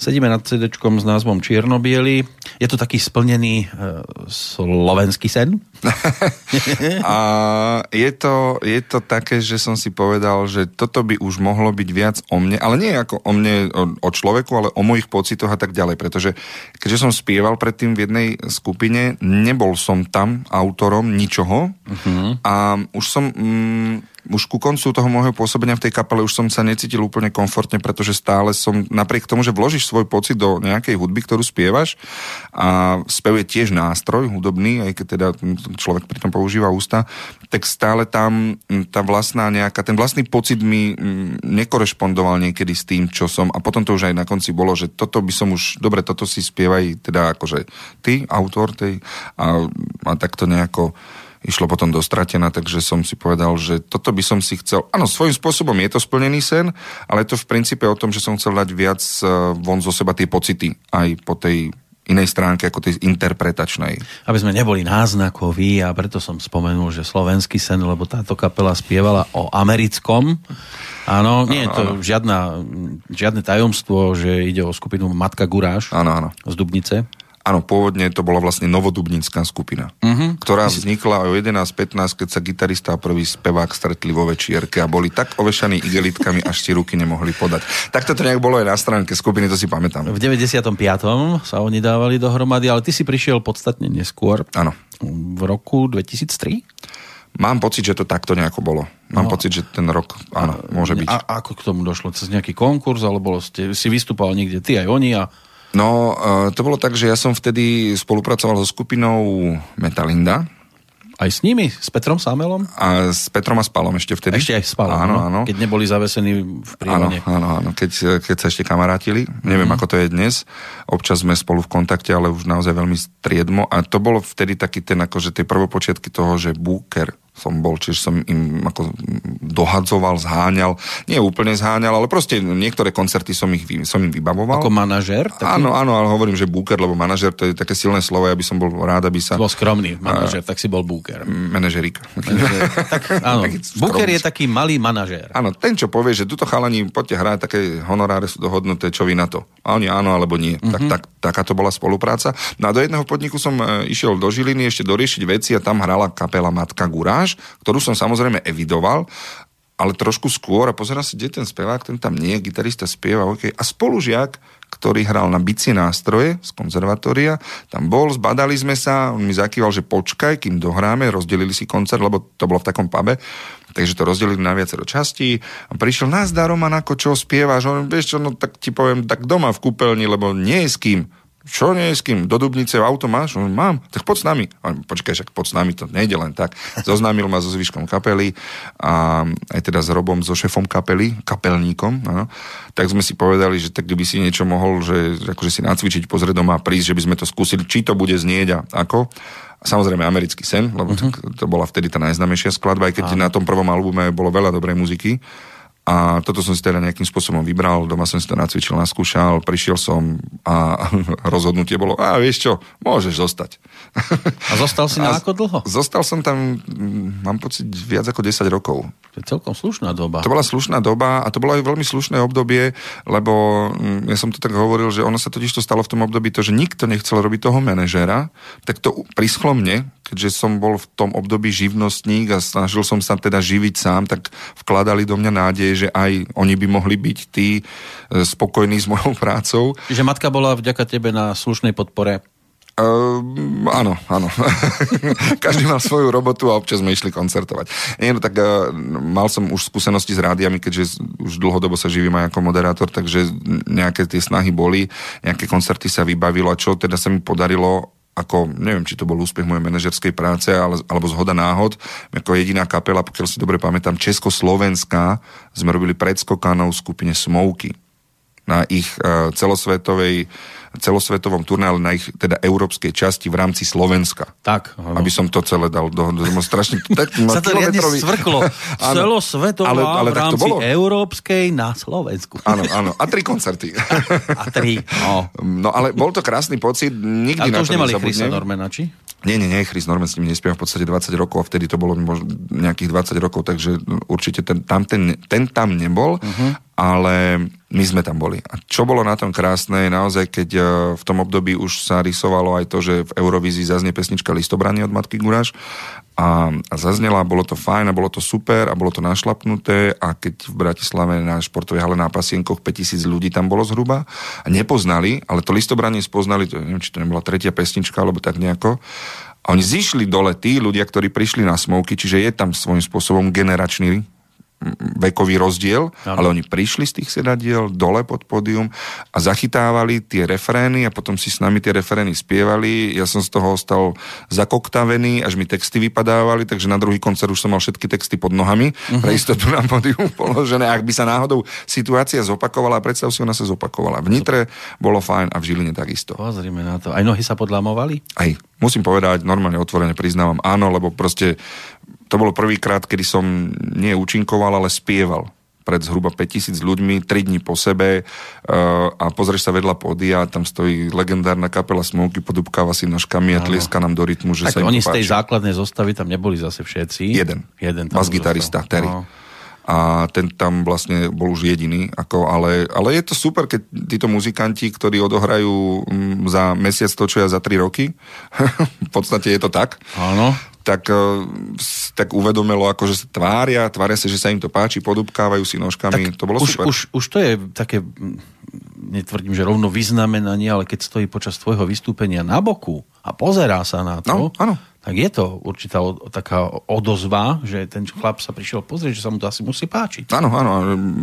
Sedíme nad cd s názvom Čiernobiely. Je to taký splnený e, slovenský sen? A je to, je to také, že som si povedal, že toto by už mohlo byť viac o mne, ale nie ako o mne, o, o človeku, ale o mojich pocitoch a tak ďalej, pretože keďže som spieval predtým v jednej skupine, nebol som tam autorom ničoho uh-huh. a už som... Mm, už ku koncu toho môjho pôsobenia v tej kapele už som sa necítil úplne komfortne, pretože stále som, napriek tomu, že vložíš svoj pocit do nejakej hudby, ktorú spievaš a spev je tiež nástroj hudobný, aj keď teda človek pritom používa ústa, tak stále tam tá vlastná nejaká, ten vlastný pocit mi nekorešpondoval niekedy s tým, čo som. A potom to už aj na konci bolo, že toto by som už, dobre, toto si spievaj teda akože ty, autor tej a, a takto nejako išlo potom do stratená, takže som si povedal, že toto by som si chcel, áno, svojím spôsobom je to splnený sen, ale je to v princípe o tom, že som chcel dať viac eh, von zo seba tie pocity aj po tej inej stránke ako tej interpretačnej. Aby sme neboli náznakoví a preto som spomenul, že slovenský sen, lebo táto kapela spievala o americkom. Áno, nie je to žiadna, žiadne tajomstvo, že ide o skupinu Matka Guráš Áno, áno. z Dubnice. Áno, pôvodne to bola vlastne novodubninská skupina, uh-huh. ktorá vznikla o 11.15, keď sa gitarista a prvý spevák stretli vo večierke a boli tak ovešaní igelitkami, až si ruky nemohli podať. Takto to nejak bolo aj na stránke skupiny, to si pamätám. V 95. sa oni dávali dohromady, ale ty si prišiel podstatne neskôr. Áno. V roku 2003? Mám pocit, že to takto nejako bolo. Mám no. pocit, že ten rok, áno, môže byť. A ako k tomu došlo? Cez nejaký konkurs, alebo ste, si vystupoval niekde ty aj oni a No, e, to bolo tak, že ja som vtedy spolupracoval so skupinou Metalinda. Aj s nimi? S Petrom Samelom? A s Petrom a Spalom ešte vtedy. Ešte aj s Palom, áno, no? áno. Keď neboli zavesení v prírode. Áno, áno, áno. Keď, keď sa ešte kamarátili. Neviem, mm. ako to je dnes. Občas sme spolu v kontakte, ale už naozaj veľmi striedmo. A to bolo vtedy taký ten, akože tie prvopočiatky toho, že Booker som bol, čiže som im ako dohadzoval, zháňal. Nie úplne zháňal, ale proste niektoré koncerty som, ich, som im vybavoval. Ako manažér? Taký? Áno, áno, ale hovorím, že booker, lebo manažer to je také silné slovo, ja by som bol rád, aby sa... Bol skromný manažér, tak si bol búker. Manažerík. tak, áno, skromný. je taký malý manažér. Áno, ten, čo povie, že tuto chalani, poďte hrať, také honoráre sú dohodnuté, čo vy na to. A oni áno, alebo nie. Mm-hmm. Tak, tak, taká to bola spolupráca. No a do jedného podniku som e, išiel do Žiliny ešte doriešiť veci a tam hrala kapela Matka Guráž, ktorú som samozrejme evidoval, ale trošku skôr a pozerám si, kde je ten spevák, ten tam nie, gitarista spieva, okay. a spolužiak, ktorý hral na bicie nástroje z konzervatória, tam bol, zbadali sme sa, on mi zakýval, že počkaj, kým dohráme, rozdelili si koncert, lebo to bolo v takom pube, takže to rozdelili na viacero častí. A prišiel nás Roman, ako čo spievaš, on, vieš čo, no tak ti poviem, tak doma v kúpeľni, lebo nie je s kým. Čo nie je s kým? Do Dubnice auto máš? On, mám. Tak poď s nami. On, počkaj, však poď s nami, to nejde len tak. Zoznámil ma so zvyškom kapely a aj teda s Robom, so šefom kapely, kapelníkom. No. Tak sme si povedali, že tak kdyby si niečo mohol, že akože si nacvičiť, pozrieť doma a prísť, že by sme to skúsili, či to bude znieť a ako. A samozrejme americký sen, lebo uh-huh. tak, to bola vtedy tá najznámejšia skladba, aj keď na tom prvom albume bolo veľa dobrej muziky. A toto som si teda nejakým spôsobom vybral, doma som si to nacvičil, naskúšal, prišiel som a rozhodnutie bolo, a vieš čo, môžeš zostať. A zostal si na A ako dlho? Zostal som tam, mm, mám pocit, viac ako 10 rokov. To je celkom slušná doba. To bola slušná doba a to bolo aj veľmi slušné obdobie, lebo mm, ja som to tak hovoril, že ono sa totiž to stalo v tom období to, že nikto nechcel robiť toho manažéra, tak to prischlo mne, keďže som bol v tom období živnostník a snažil som sa teda živiť sám, tak vkladali do mňa nádej, že aj oni by mohli byť tí e, spokojní s mojou prácou. Čiže matka bola vďaka tebe na slušnej podpore. Uh, áno, áno. Každý mal svoju robotu a občas sme išli koncertovať. Nie, no tak uh, mal som už skúsenosti s rádiami, keďže už dlhodobo sa živím aj ako moderátor, takže nejaké tie snahy boli, nejaké koncerty sa vybavilo a čo teda sa mi podarilo ako, neviem, či to bol úspech mojej manažerskej práce, ale, alebo zhoda náhod, ako jediná kapela, pokiaľ si dobre pamätám, Československá, sme robili predskokanov v skupine Smoky na ich uh, celosvetovej, celosvetovom turné, ale na ich teda európskej časti v rámci Slovenska. Tak. áno. Aby som to celé dal do, do, do strašne... Tak, Sa to riadne svrklo. Celosvetová Ale- ale v rámci bolo. európskej na Slovensku. Áno, áno. A tri koncerty. A tri. No. No ale bol to krásny pocit, nikdy Ale na to už to nemali. Chrisa Normana, či? Nie, nie, nie, Chris Norman s nimi nespieval v podstate 20 rokov a vtedy to bolo možno nejakých 20 rokov, takže určite ten tam, ten, ten tam nebol, uh-huh. ale my sme tam boli. A čo bolo na tom krásne naozaj, keď eh, v tom období už sa rysovalo aj to, že v Eurovízii zaznie pesnička Listobranie od Matky Guráš a, a zaznela, bolo to fajn a bolo to super a bolo to našlapnuté a keď v Bratislave na športovej hale na pasienkoch 5000 ľudí tam bolo zhruba a nepoznali, ale to Listobranie spoznali, to, neviem, či to nebola tretia pesnička alebo tak nejako, a oni zišli dole tí ľudia, ktorí prišli na smovky, čiže je tam svojím spôsobom generačný vekový rozdiel, Áno. ale oni prišli z tých sedadiel dole pod pódium a zachytávali tie refrény a potom si s nami tie refrény spievali. Ja som z toho ostal zakoktavený, až mi texty vypadávali, takže na druhý koncert už som mal všetky texty pod nohami, uh-huh. pre istotu na pódium položené. Ak by sa náhodou situácia zopakovala, predstav si, ona sa zopakovala. V Nitre bolo fajn a v Žiline takisto. Pozrime na to. Aj nohy sa podlamovali? Aj, musím povedať, normálne otvorene priznávam áno, lebo proste to bolo prvýkrát, kedy som nie účinkoval, ale spieval pred zhruba 5000 ľuďmi, 3 dní po sebe uh, a pozrieš sa vedľa pódia, tam stojí legendárna kapela Smoky, podúbkáva si nožkami a tlieska nám do rytmu, že Tak sa oni z tej základnej zostavy tam neboli zase všetci. Jeden. Jeden tam Bas-gitarista, zostal. Terry. No. a ten tam vlastne bol už jediný, ako, ale, ale je to super, keď títo muzikanti, ktorí odohrajú mm, za mesiac to, čo ja za tri roky, v podstate je to tak, Áno. Tak, eh, tak uvedomilo, ako, že sa tvária, tvária sa, že sa im to páči, podúbkávajú si nožkami, to bolo už, super. Už, už to je také, mm, netvrdím, že rovno vyznamenanie, ale keď stojí počas tvojho vystúpenia na boku a pozerá sa na to, No, áno. Tak je to určitá o- taká odozva, že ten chlap sa prišiel pozrieť, že sa mu to asi musí páčiť. Áno, áno,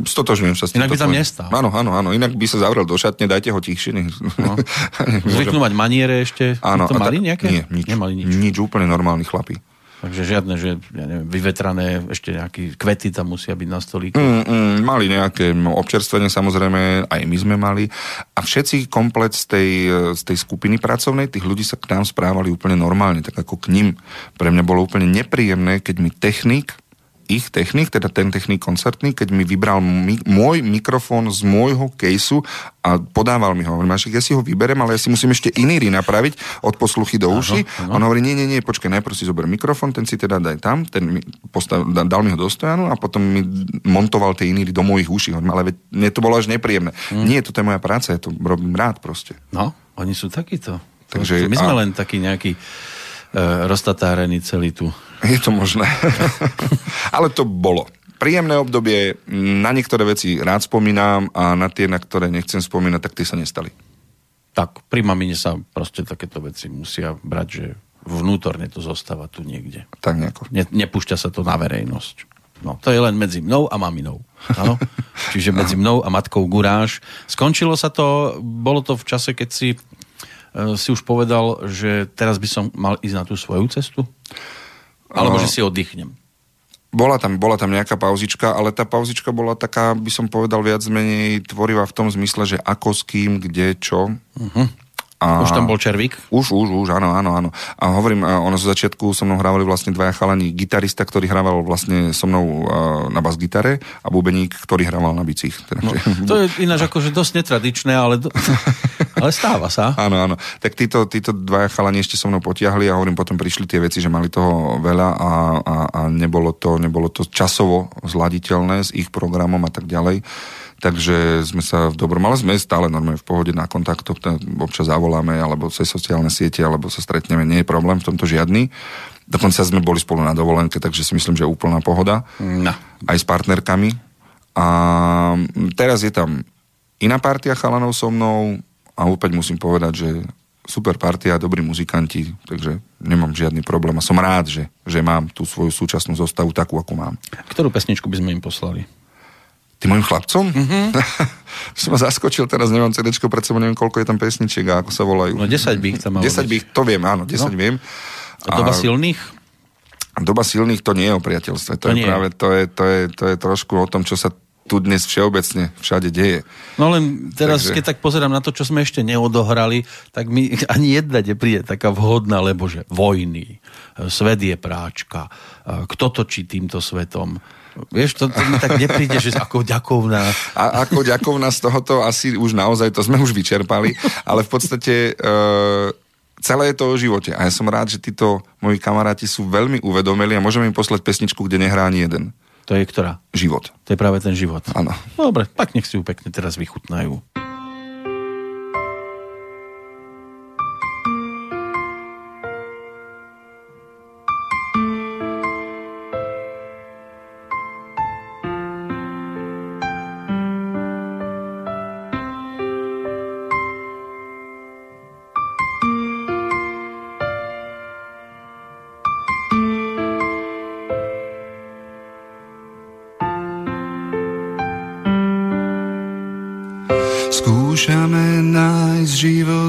stotožňujem sa s Inak by tam nestal. Áno, áno, áno, inak by sa zavrel do šatne, dajte ho tichšie. nech- No. Zvyknú mať maniere ešte. Áno, to mali nejaké? Nie, nič, Nemali nič. nič, úplne normálni chlapi. Takže žiadne, že ja neviem, vyvetrané, ešte nejaké kvety tam musia byť na stolíku. Mm, mm, mali nejaké no, občerstvenie, samozrejme, aj my sme mali. A všetci komplet z tej, z tej skupiny pracovnej, tých ľudí sa k nám správali úplne normálne, tak ako k ním. Pre mňa bolo úplne nepríjemné, keď mi technik, ich technik, teda ten technik koncertný, keď mi vybral mi, môj mikrofón z môjho kejsu a podával mi ho. Hovorím, "Máš, ja si ho vyberem, ale ja si musím ešte iný napraviť od posluchy do uši. áno. On hovorí, nie, nie, nie, počkaj, najprv si zober mikrofón, ten si teda daj tam, ten mi postav, da- dal mi ho do stojanu a potom mi montoval tie iníry do mojich uší. Hovorím, ale veď, mne to bolo až nepríjemné. Hm. Nie, toto je moja práca, ja to robím rád proste. No, oni sú takíto. Takže- my sme a- len takí nejakí uh, roztatárení celý tu. Je to možné. ale to bolo. Príjemné obdobie, na niektoré veci rád spomínam a na tie, na ktoré nechcem spomínať, tak tie sa nestali. Tak, pri mamine sa proste takéto veci musia brať, že vnútorne to zostáva tu niekde. Tak nejako. Ne, nepúšťa sa to na verejnosť. No, to je len medzi mnou a maminou. Áno? Čiže medzi mnou a matkou Guráš. Skončilo sa to, bolo to v čase, keď si, uh, si už povedal, že teraz by som mal ísť na tú svoju cestu? Alebo že si oddychnem? Bola tam, bola tam nejaká pauzička, ale tá pauzička bola taká, by som povedal, viac menej tvorivá v tom zmysle, že ako s kým, kde, čo. Uh-huh. A... Už tam bol červík? Už, už, už, áno, áno, áno. A hovorím, a ono zo začiatku so mnou hrávali vlastne dvaja chalani, gitarista, ktorý hrával vlastne so mnou a, na bas gitare a bubeník, ktorý hrával na bicích. No, Takže- to je ináč akože dosť netradičné, ale, do... ale stáva sa. Áno, áno. Tak títo, títo dvaja chalani ešte so mnou potiahli a hovorím, potom prišli tie veci, že mali toho veľa a, a, a nebolo, to, nebolo to časovo zladiteľné s ich programom a tak ďalej. Takže sme sa v dobrom, ale sme stále normálne v pohode na kontaktoch, t- občas zavoláme, alebo cez sociálne siete, alebo sa stretneme, nie je problém v tomto žiadny. Dokonca sme boli spolu na dovolenke, takže si myslím, že úplná pohoda. No. Aj s partnerkami. A teraz je tam iná partia chalanov so mnou a opäť musím povedať, že super partia, dobrí muzikanti, takže nemám žiadny problém a som rád, že, že mám tú svoju súčasnú zostavu takú, ako mám. Ktorú pesničku by sme im poslali? Ty mojim chlapcom? Mm-hmm. som ma zaskočil, teraz nemám CD pred sebou, neviem, koľko je tam pesničiek a ako sa volajú. No 10 by ich tam malo 10 byť. by, ich- to viem, áno, 10 No. viem. A doba silných? Doba silných to nie je o priateľstve, To to, to je nie. práve, to je, to, je, to je trošku o tom, čo sa tu dnes všeobecne všade deje. No len teraz, Takže- keď tak pozerám na to, čo sme ešte neodohrali, tak mi ani jedna nepríde taká vhodná, lebo že vojny, e, svet je práčka, e, kto točí týmto svetom. Vieš, to, to mi tak nepríde, že ako ďakovná. A ako ďakovná z tohoto asi už naozaj, to sme už vyčerpali, ale v podstate e, celé je to o živote. A ja som rád, že títo moji kamaráti sú veľmi uvedomili a môžeme im poslať pesničku, kde nehrá ani jeden. To je ktorá? Život. To je práve ten život. Áno. Dobre, tak nech si ju pekne teraz vychutnajú.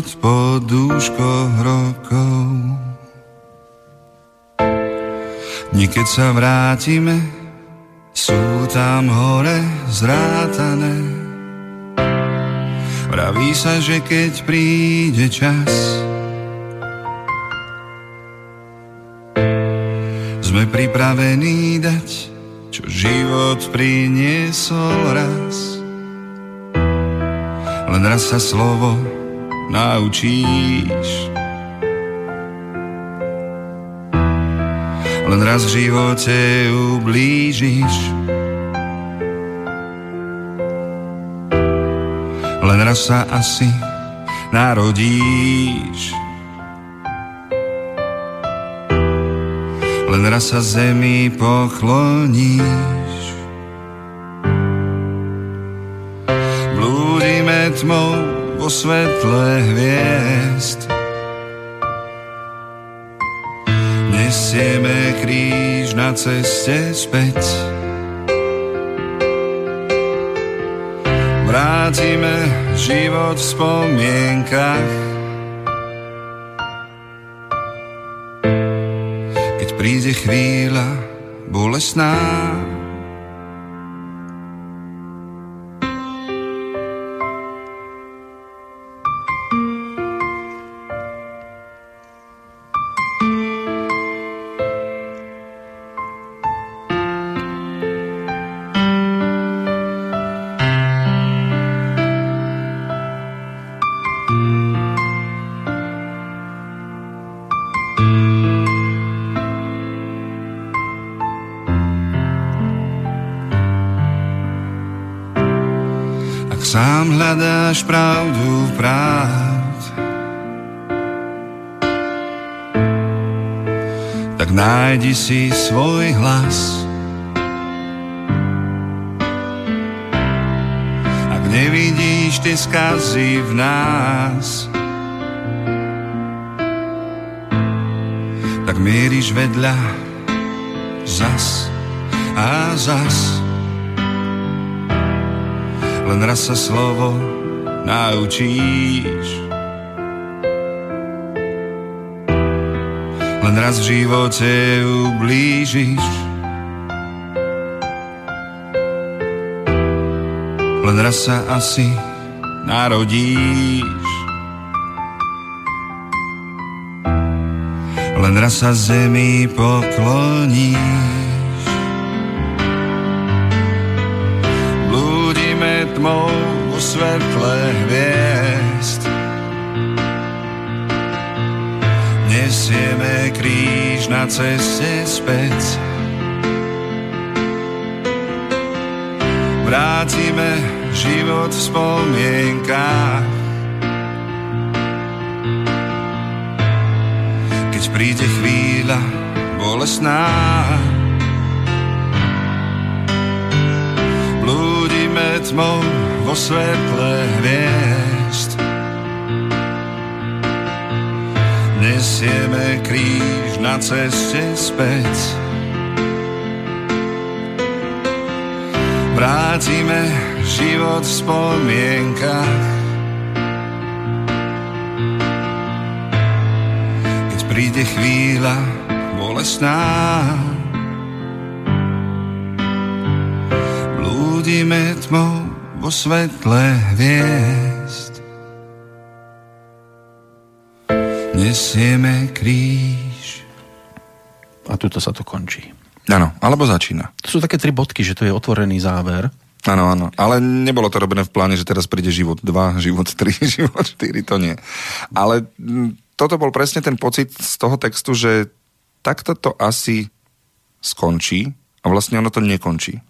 Život po dúškoch rokov. Niekedy sa vrátime, sú tam hore zrátané. Vraví sa, že keď príde čas, sme pripravení dať, čo život priniesol raz. Len raz sa slovo naučíš. Len raz v živote ublížiš. Len raz sa asi narodíš. Len raz sa zemi pokloníš. Vo svetle hviezd. Nesieme kríž na ceste späť. Vrátime život v spomienkach. Keď príde chvíľa bolesná, sám hľadáš pravdu pravd, tak nájdi si svoj hlas. Ak nevidíš tie skazy v nás, tak mieríš vedľa zas a zas. Len raz sa slovo naučíš. Len raz v živote ublížiš. Len raz sa asi narodíš. Len raz sa zemi pokloníš. Tmou vo svetle hviezd. Nesieme kríž na ceste späť. Vrátime život v spomienkách. Keď príde chvíľa bolesná, tmou vo svetle hviezd. Nesieme kríž na ceste späť. Vrátime život v spomienkach. Keď príde chvíľa bolesná, blúdime tmou vo svetle hviezd. Nesieme kríž. A tuto sa to končí. Áno, alebo začína. To sú také tri bodky, že to je otvorený záver. Áno, áno. Ale nebolo to robené v pláne, že teraz príde život 2, život 3, život 4, to nie. Ale toto bol presne ten pocit z toho textu, že takto to asi skončí a vlastne ono to nekončí.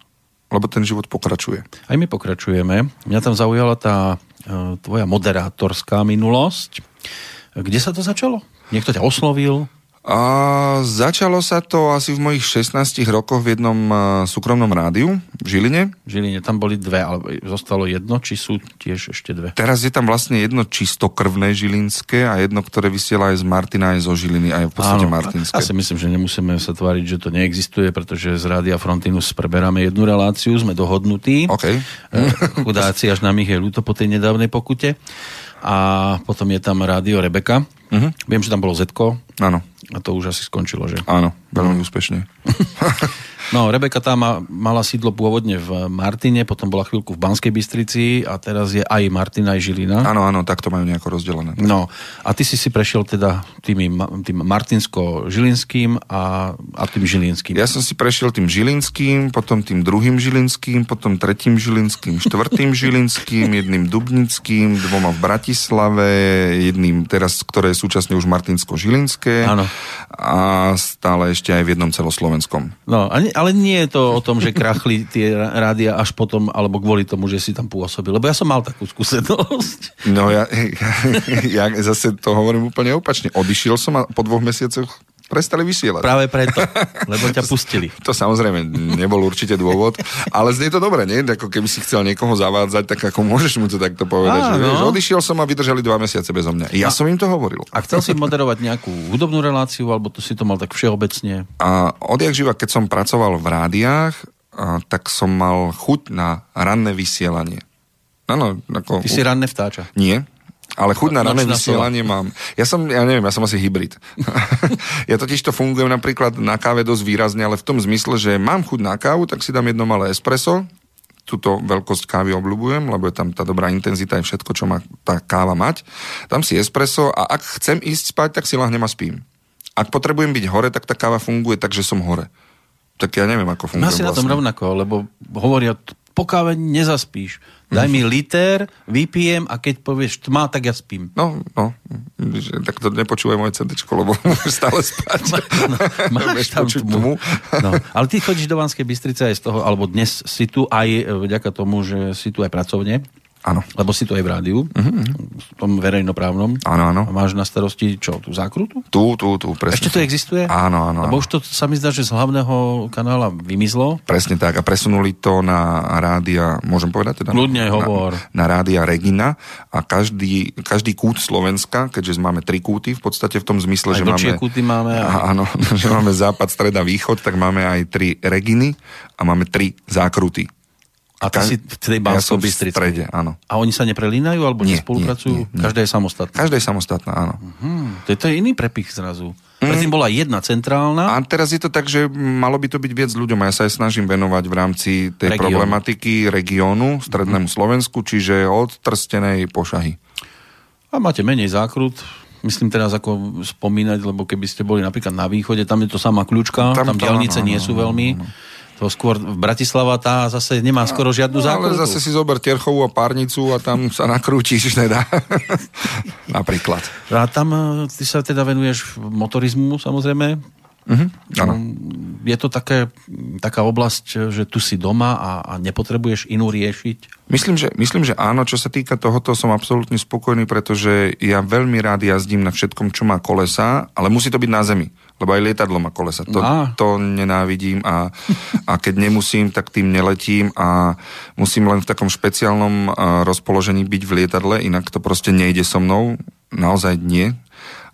Lebo ten život pokračuje. Aj my pokračujeme. Mňa tam zaujala tá e, tvoja moderátorská minulosť. Kde sa to začalo? Niekto ťa oslovil? A začalo sa to asi v mojich 16 rokoch v jednom uh, súkromnom rádiu v Žiline. V Žiline tam boli dve, ale zostalo jedno, či sú tiež ešte dve? Teraz je tam vlastne jedno čistokrvné žilinské a jedno, ktoré vysiela aj z Martina, aj zo Žiliny, aj v podstate Áno, martinské. Ja si myslím, že nemusíme sa tváriť, že to neexistuje, pretože z Rádia Frontinus preberáme jednu reláciu, sme dohodnutí. OK. E, Chudáci, až nám ich je ľúto po tej nedávnej pokute. A potom je tam Rádio Rebeka. Mhm. Viem, že tam bolo Zetko Áno, a to už asi skončilo, že? áno, veľmi úspešne. No, Rebeka tam má, mala sídlo pôvodne v Martine, potom bola chvíľku v Banskej Bystrici a teraz je aj Martina, aj Žilina. Áno, áno, tak to majú nejako rozdelené. No, a ty si si prešiel teda tými, ma- tým Martinsko-Žilinským a, a tým Žilinským. Ja som si prešiel tým Žilinským, potom tým druhým Žilinským, potom tretím Žilinským, štvrtým Žilinským, jedným Dubnickým, dvoma v Bratislave, jedným teraz, ktoré je súčasne už Martinsko-Žilinské. Áno. a stále ešte aj v jednom celoslovenskom. No, a ale nie je to o tom, že krachli tie rádia až potom, alebo kvôli tomu, že si tam pôsobil. Lebo ja som mal takú skúsenosť. No ja, ja, ja zase to hovorím úplne opačne. Odišiel som a po dvoch mesiacoch prestali vysielať. Práve preto, lebo ťa pustili. To samozrejme nebol určite dôvod, ale znie to dobre, nie? Ako keby si chcel niekoho zavádzať, tak ako môžeš mu to takto povedať. Že, Áno. vieš, odišiel som a vydržali dva mesiace bezo mňa. Ja som im to hovoril. A chcel si moderovať nejakú hudobnú reláciu, alebo to si to mal tak všeobecne? A odjak živa, keď som pracoval v rádiách, a, tak som mal chuť na ranné vysielanie. Áno, ako... Ty si ranné vtáča. Nie, ale chuť na rané sova. vysielanie mám. Ja som, ja neviem, ja som asi hybrid. ja totiž to fungujem napríklad na káve dosť výrazne, ale v tom zmysle, že mám chuť na kávu, tak si dám jedno malé espresso, túto veľkosť kávy obľúbujem, lebo je tam tá dobrá intenzita aj všetko, čo má tá káva mať. Dám si espresso a ak chcem ísť spať, tak si lahnem a spím. Ak potrebujem byť hore, tak tá káva funguje tak, že som hore. Tak ja neviem, ako funguje asi na tom vlastne. rovnako, lebo hovoria, po káve nezaspíš. Daj mi liter, vypijem a keď povieš tma, tak ja spím. No, no, tak to nepočúvaj moje CD, lebo stále spať. No, máš tam tmu. tmu. No, ale ty chodíš do Banskej Bystrice aj z toho, alebo dnes si tu aj e, vďaka tomu, že si tu aj pracovne, Áno, lebo si tu aj v rádiu, v tom verejnoprávnom. áno, áno. A máš na starosti čo, tú zákrutu? Tu, tu, tu, presne. Ešte to existuje? Áno, áno. Lebo áno. už to sa mi zdá, že z hlavného kanála vymizlo. Presne tak. A presunuli to na rádia, môžem povedať teda? Kľudne, hovor. Na, na rádia Regina a každý, každý kút Slovenska, keďže máme tri kúty v podstate v tom zmysle, Aj že máme... kúty máme. A... Áno, že máme západ, stred a východ, tak máme aj tri Reginy a máme tri zákruty. A ty Ka- si v tej Ja som v strede, áno. A oni sa neprelínajú, alebo Nie, nespolupracujú? nie, nie, nie. Každá je samostatná. Každá je samostatná, áno. Hmm, to, je, to je iný prepich zrazu. Predtým bola jedna centrálna. A teraz je to tak, že malo by to byť viac ľuďom. Ja sa aj snažím venovať v rámci tej Regiónu. problematiky regiónu, strednému Slovensku, čiže od Trstenej po Šahy. A máte menej zákrut. Myslím teraz ako spomínať, lebo keby ste boli napríklad na východe, tam je to sama kľúčka, tam, Tam diálnice áno, nie áno, sú áno, veľmi. To skôr Bratislava tá zase nemá skoro žiadnu No, zákrutu. ale zase si zober Terchovú a Párnicu a tam sa nakrútiš, teda. Napríklad. A tam e, ty sa teda venuješ motorizmu samozrejme. Mhm, áno. Je to také, taká oblasť, že tu si doma a, a nepotrebuješ inú riešiť? Myslím že, myslím, že áno, čo sa týka tohoto, som absolútne spokojný, pretože ja veľmi rád jazdím na všetkom, čo má kolesa, ale musí to byť na zemi, lebo aj lietadlo má kolesa. To, Á. to nenávidím a, a keď nemusím, tak tým neletím a musím len v takom špeciálnom rozpoložení byť v lietadle, inak to proste nejde so mnou, naozaj nie.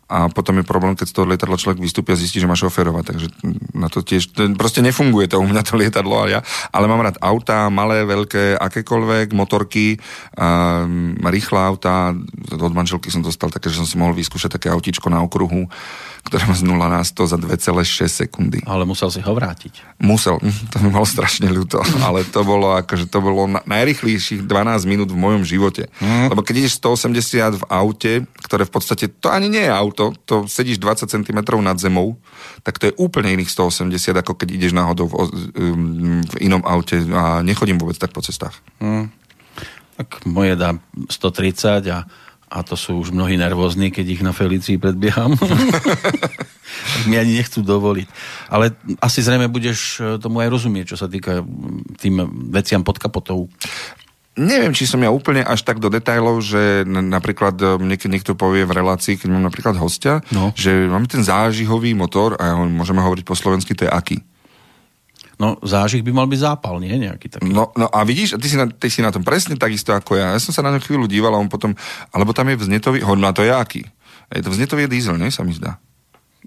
A potom je problém, keď z toho lietadla človek vystúpi a zistí, že má šoferovať. Takže na to tiež, proste nefunguje to u mňa to lietadlo, ale ja, ale mám rád autá, malé, veľké, akékoľvek, motorky, um, rýchle autá. Od manželky som dostal také, že som si mohol vyskúšať také autíčko na okruhu, ktoré má z 0 na 100 za 2,6 sekundy. Ale musel si ho vrátiť. Musel, to mi bolo strašne ľúto, ale to bolo akože to bolo na, najrychlejších 12 minút v mojom živote. Mm. Lebo keď ideš 180 v aute, ktoré v podstate, to ani nie je auto, to sedíš 20 cm nad zemou, tak to je úplne iných 180, ako keď ideš náhodou v, um, v inom aute a nechodím vôbec tak po cestách. Hm. Tak moje dá 130 a, a to sú už mnohí nervózni, keď ich na Felicii predbieham. mi ani nechcú dovoliť. Ale asi zrejme budeš e, tomu aj rozumieť, čo sa týka tým veciam pod kapotou. Neviem, či som ja úplne až tak do detajlov, že napríklad e, niekedy niekto povie v relácii, keď mám napríklad hostia, No. že máme ten zážihový motor a ja môžeme hovoriť po slovensky, to je aký. No, zážich by mal byť zápal, nie? Nejaký taký. No, no a vidíš, ty si, na, ty si na tom presne takisto ako ja. Ja som sa na ňu chvíľu díval a on potom, alebo tam je vznetový, hovorím, a to je aký? Je to vznetový diesel, nie? Sa mi zdá.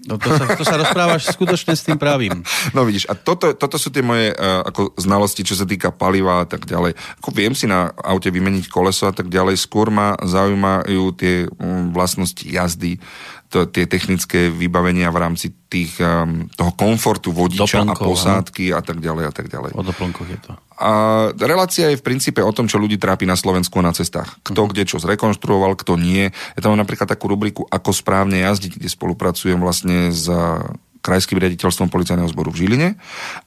No, to, sa, to sa rozprávaš skutočne s tým pravým. No vidíš, a toto, toto sú tie moje uh, ako znalosti, čo sa týka paliva a tak ďalej. Ako viem si na aute vymeniť koleso a tak ďalej, skôr ma zaujímajú tie um, vlastnosti jazdy, to, tie technické vybavenia v rámci tých, um, toho komfortu vodiča Doplnkov, a posádky a tak ďalej a tak ďalej. O doplnkoch je to. A relácia je v princípe o tom, čo ľudí trápi na Slovensku na cestách. Kto kde čo zrekonštruoval, kto nie. Ja tam mám napríklad takú rubriku Ako správne jazdiť, kde spolupracujem vlastne s krajským riaditeľstvom policajného zboru v Žiline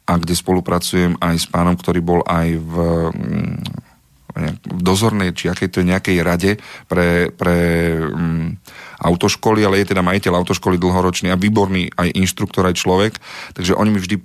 a kde spolupracujem aj s pánom, ktorý bol aj v, mm, v dozornej či akej to je nejakej rade pre, pre mm, autoškoly, ale je teda majiteľ autoškoly dlhoročný a výborný aj inštruktor, aj človek. Takže oni mi vždy,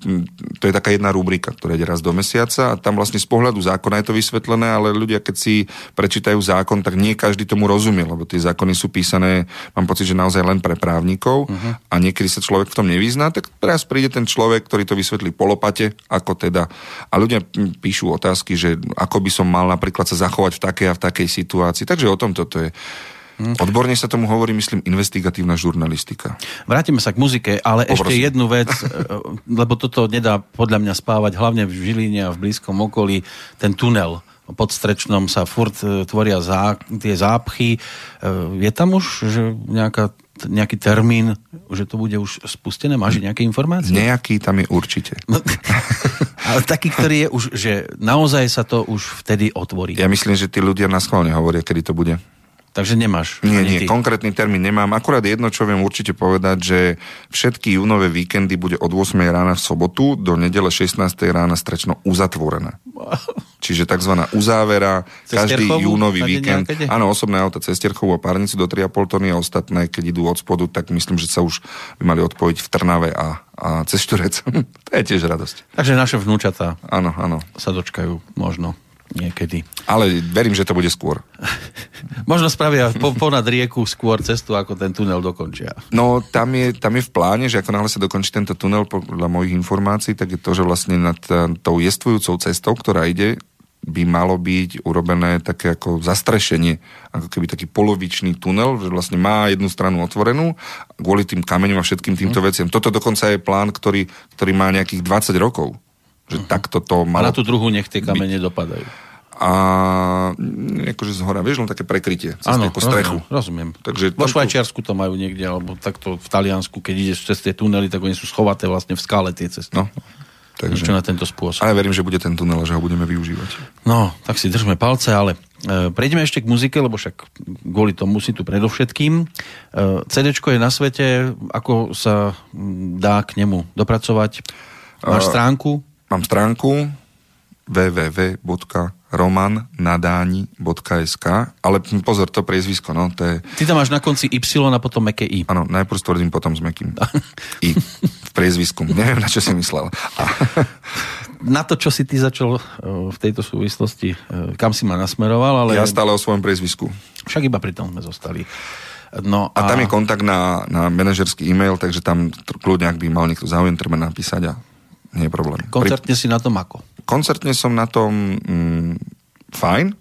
to je taká jedna rubrika, ktorá ide raz do mesiaca a tam vlastne z pohľadu zákona je to vysvetlené, ale ľudia, keď si prečítajú zákon, tak nie každý tomu rozumie, lebo tie zákony sú písané, mám pocit, že naozaj len pre právnikov uh-huh. a niekedy sa človek v tom nevyzná, tak teraz príde ten človek, ktorý to vysvetlí polopate, ako teda. A ľudia píšu otázky, že ako by som mal napríklad sa zachovať v takej a v takej situácii. Takže o tom toto je. Odborne sa tomu hovorí, myslím, investigatívna žurnalistika. Vrátime sa k muzike, ale Poprosím. ešte jednu vec, e, lebo toto nedá podľa mňa spávať, hlavne v Žiline a v blízkom okolí, ten tunel pod Strečnom sa furt e, tvoria zá, tie zápchy. E, Je tam už že nejaká, nejaký termín, že to bude už spustené? Máš nejaké informácie? Nejaký tam je určite. No, ale taký, ktorý je už, že naozaj sa to už vtedy otvorí. Ja myslím, že tí ľudia na schválne hovoria, kedy to bude. Takže nemáš. Nie, nie, ty. konkrétny termín nemám. Akurát jedno, čo viem určite povedať, že všetky júnové víkendy bude od 8 rána v sobotu do nedele 16 rána strečno uzatvorené. Čiže tzv. uzávera, každý júnový víkend. Áno, osobné auta cez Terchovú a Párnicu do 3,5 tony a ostatné, keď idú od spodu, tak myslím, že sa už by mali odpojiť v Trnave a, a cez Šturec. to je tiež radosť. Takže naše vnúčatá Áno, áno. sa dočkajú možno niekedy. Ale verím, že to bude skôr. Možno spravia po, ponad rieku skôr cestu, ako ten tunel dokončia. No, tam je, tam je v pláne, že ako náhle sa dokončí tento tunel, podľa mojich informácií, tak je to, že vlastne nad eh, tou jestvujúcou cestou, ktorá ide, by malo byť urobené také ako zastrešenie, ako keby taký polovičný tunel, že vlastne má jednu stranu otvorenú, kvôli tým kameňom a všetkým týmto Mhm. veciam. Toto dokonca je plán, ktorý, ktorý má nejakých 20 rokov. Že takto to A malo... na tú druhú nech tie kamene dopadajú. A mm, akože z hora, vieš, len také prekrytie, cez takú strechu. rozumiem. Takže Vo Švajčiarsku to majú niekde, alebo takto v Taliansku, keď ideš cez tie tunely, tak oni sú schovaté vlastne v skále tie cesty. No, Čo takže... na tento spôsob. Ale verím, že bude ten tunel, a že ho budeme využívať. No, tak si držme palce, ale e, prejdeme ešte k muzike, lebo však kvôli tomu si tu predovšetkým. E, CDčko je na svete, ako sa mm, dá k nemu dopracovať? Máš E, stránku? Mám stránku www.romannadani.sk ale pozor, to priezvisko, no, to je, Ty tam máš na konci Y a potom meké I. áno, najprv s tvrdým, potom s mekým. I v priezvisku. Neviem, na čo si myslel. A, Na to, čo si ty začal e, v tejto súvislosti, e, kam si ma nasmeroval, ale ja stále o svojom priezvisku. však iba pri tom sme zostali. No A tam je kontakt na, na manažerský e-mail, takže tam kľudne, ak by mal niekto záujem, treba napísať a nie je problém. koncertne si na tom ako? koncertne som na tom mm, fajn.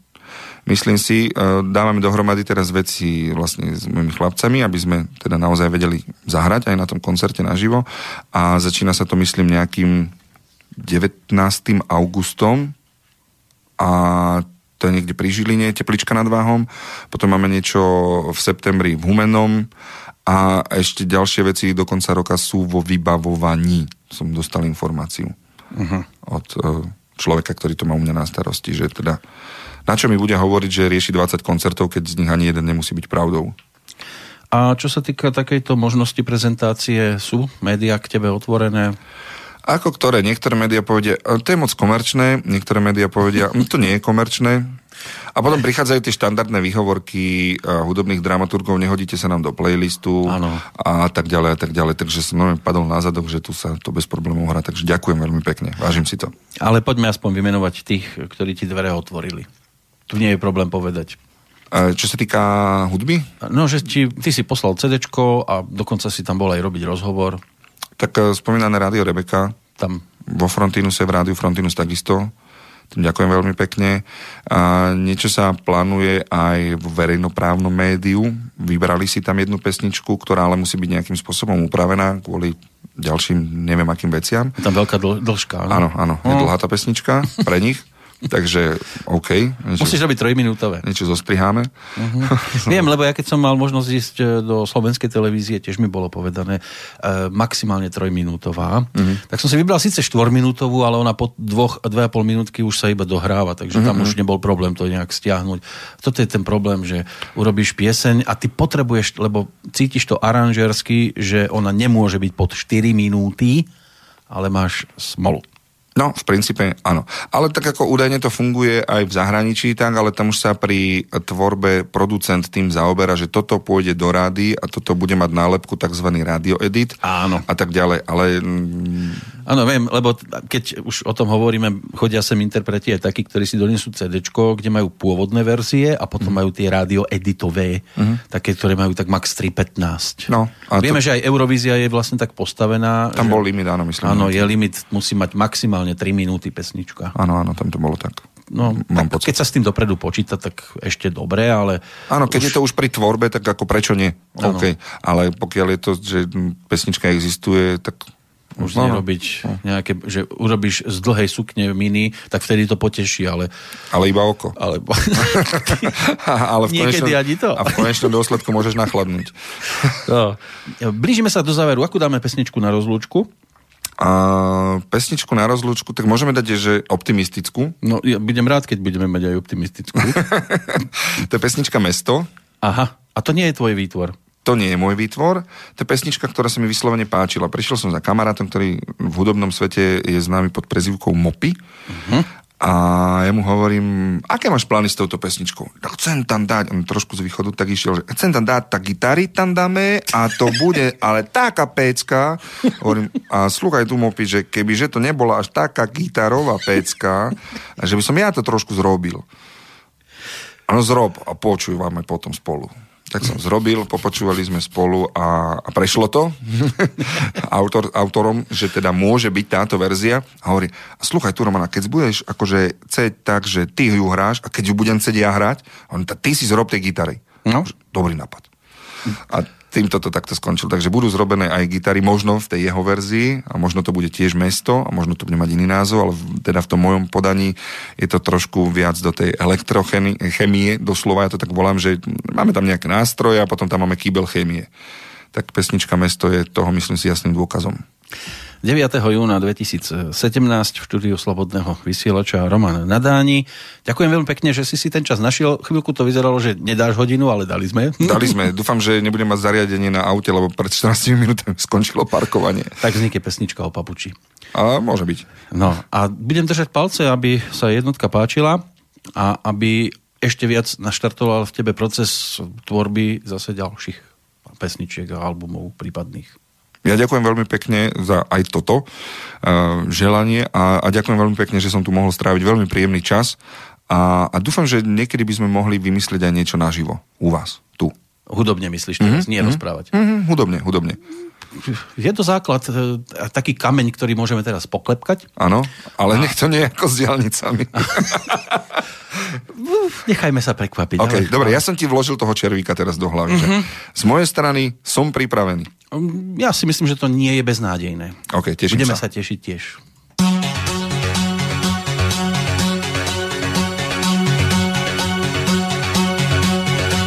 Myslím si, e, dávame dohromady teraz veci vlastne s mojimi chlapcami, aby sme teda naozaj vedeli zahrať aj na tom koncerte naživo. A začína sa to, myslím, nejakým 19. augustom a to je niekde pri Žiline, teplička nad Váhom. Potom máme niečo v septembri v Humenom a ešte ďalšie veci do konca roka sú vo vybavovaní. Som dostal informáciu uh-huh. od e, človeka, ktorý to má u mňa na starosti, že teda na čo mi bude hovoriť, že rieši 20 koncertov, keď z nich ani jeden nemusí byť pravdou. A čo sa týka takejto možnosti prezentácie, sú médiá k tebe otvorené? Ako ktoré? Niektoré médiá povedia, "E, to je moc komerčné, niektoré médiá povedia, "Mm, to nie je komerčné. A potom prichádzajú tie štandardné výhovorky hudobných dramaturgov, nehodíte sa nám do playlistu Áno. a tak ďalej a tak ďalej. Takže som normálne padol na zadok, že tu sa to bez problémov hrá. Takže ďakujem veľmi pekne, vážim si to. Ale poďme aspoň vymenovať tých, ktorí ti dvere otvorili. Tu nie je problém povedať. Čo sa týka hudby, No, že ti, ty si poslal CDčko a dokonca si tam bol aj robiť rozhovor. Tak uh, spomínané rádio Rebeka, Tam vo Frontinuse, v rádiu Frontinus takisto. Tým ďakujem veľmi pekne. A niečo sa plánuje aj v verejnoprávnom médiu. Vybrali si tam jednu pesničku, ktorá ale musí byť nejakým spôsobom upravená kvôli ďalším neviem akým veciam. je tam veľká dl- dĺžka. Áno, áno, je No. dlhá tá pesnička pre nich. Takže OK, niečo, Musíš robiť trojminútové. niečo zostriháme. Viem, lebo ja keď som mal možnosť ísť e, do slovenskej televízie, tiež mi bolo povedané e, maximálne trojminútová. Tak som si vybral síce štvorminútovú, ale ona po dvoch, dve a pol minútky už sa iba dohráva, takže tam už nebol problém to nejak stiahnuť. Toto je ten problém, že urobíš pieseň a ty potrebuješ, lebo cítiš to aranžersky, že ona nemôže byť pod 4 minúty, ale máš smolu. No, v princípe áno. Ale tak ako údajne to funguje aj v zahraničí, tak, ale tam už sa pri tvorbe producent tým zaoberá, že toto pôjde do rády a toto bude mať nálepku tzv. radio edit Áno. a tak ďalej. Ale mm, Áno, viem, lebo keď už o tom hovoríme, chodia sem interpreti aj takí, ktorí si donesú CD, kde majú pôvodné verzie a potom Mhm. majú tie rádio editové, také, ktoré majú tak max 3.15. No, Vieme, to- že aj Eurovízia je vlastne tak postavená. tam že... bol limit, áno, myslím. Áno, je limit, musí mať maximálne 3 minúty pesnička. Áno, áno, tam to bolo tak. No, Mám tak, pocit. keď sa s tým dopredu počíta, tak ešte dobre, ale... Áno, keď už... je to už pri tvorbe, tak ako prečo nie? Áno. OK. Ale pokiaľ je to, že pesnička existuje, tak... Už No, no. nerobiť nejaké, že urobíš z dlhej sukne miny, tak vtedy to poteší, ale... Ale iba oko. ale... ale v Niekedy konečnom, ani to. A v konečnom dôsledku môžeš nachladnúť. no. Blížime sa do záveru. Akú dáme pesničku na rozlúčku? A pesničku na rozlúčku, tak môžeme dať, že optimistickú. No, ja budem rád, keď budeme mať aj optimistickú. To je pesnička Mesto. Aha, a to nie je tvoj výtvor. To nie je môj výtvor. To je pesnička, ktorá sa mi vyslovene páčila. Prišiel som za kamarátom, ktorý v hudobnom svete je známy pod prezivkou Mopy. Uh-huh. A ja mu hovorím, aké máš plány s touto pesničkou? No chcem tam dať, on trošku z východu tak išiel, že chcem tam dať, tak gitary tam dáme a to bude ale taká pécka. Hovorím, a slúchaj tu Mopy, že kebyže to nebola až taká gitarová pécka, že by som ja to trošku zrobil. Áno, zrob a počúvame potom spolu. Tak som zrobil, popočúvali sme spolu a, a prešlo to Autor, autorom, že teda môže byť táto verzia. A hovorí, a sluchaj tu Romana, keď budeš akože chcieť tak, že ty ju hráš a keď ju budem chcieť ja hrať, on, ty si zrob tej gitary. No. Dobrý nápad. A týmto to takto skončil. Takže budú zrobené aj gitary možno v tej jeho verzii a možno to bude tiež mesto a možno to bude mať iný názov, ale teda v tom mojom podaní je to trošku viac do tej elektrochemie, doslova ja to tak volám, že máme tam nejaké nástroje a potom tam máme kýbel chémie. Tak pesnička Mesto je toho, myslím si, jasným dôkazom. 9. júna 2017 v štúdiu Slobodného vysielača Roman Nadáni. Ďakujem veľmi pekne, že si si ten čas našiel. Chvíľku to vyzeralo, že nedáš hodinu, ale dali sme. Dali sme, dúfam, že nebudem mať zariadenie na aute, lebo pred 14 minútami skončilo parkovanie. Tak vznikne pesnička o papuči. A môže byť. No a budem držať palce, aby sa jednotka páčila a aby ešte viac naštartoval v tebe proces tvorby zase ďalších pesničiek a albumov prípadných. Ja ďakujem veľmi pekne za aj toto uh, želanie a, a ďakujem veľmi pekne, že som tu mohol stráviť veľmi príjemný čas a, a dúfam, že niekedy by sme mohli vymyslieť aj niečo naživo u vás, tu. Hudobne myslíš teraz, mm-hmm. nie rozprávať. Mhm, hudobne, hudobne. Je to základ, e, taký kameň, ktorý môžeme teraz poklepkať. Áno, ale nech to nie ako s diálnicami. Nechajme sa prekvapiť. OK, ale- dobre, ja som ti vložil toho červíka teraz do hlavy. Že z mojej strany som pripravený. Mm, Ja si myslím, že to nie je beznádejné. OK, teším Budeme sa. sa tešiť tiež.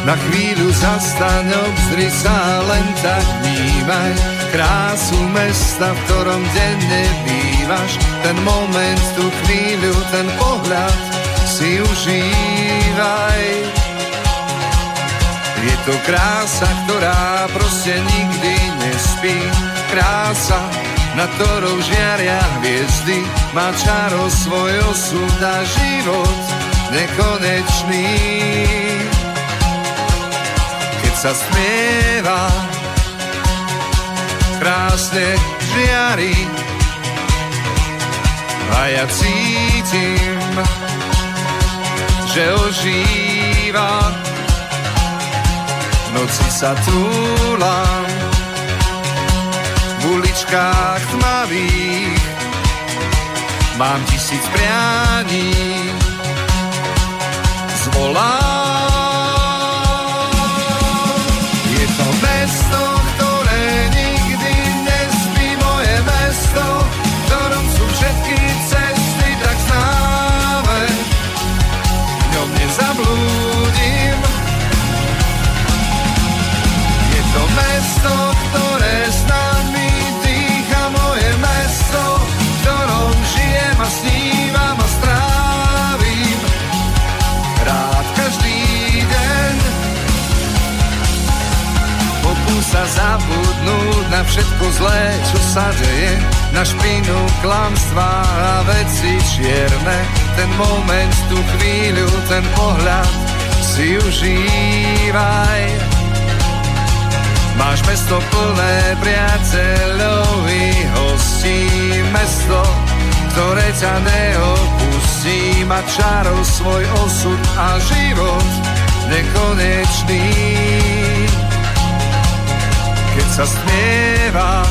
Na chvíľu zastaň, obzri sa, len tak vnímaj Krásu mesta, v ktorom denne bývaš Ten moment, tú chvíľu, ten pohľad si užívaj to krása, ktorá proste nikdy nespí Krása, na ktorou žiaria hviezdy Má čaro svoj osud a život nekonečný keď sa smieva, krásne žiari. A ja cítim, že ožíva. Noci sa túlam, v uličkách tmavých, mám tisíc prianí. Zvolám všetko zlé, čo sa deje, na špinu klamstva a veci čierne. Ten moment, tú chvíľu, ten pohľad si užívaj. Máš mesto plné priateľov i hostí, mesto, ktoré ťa neopustí, má čarov svoj osud a život nekonečný. Sa smieva,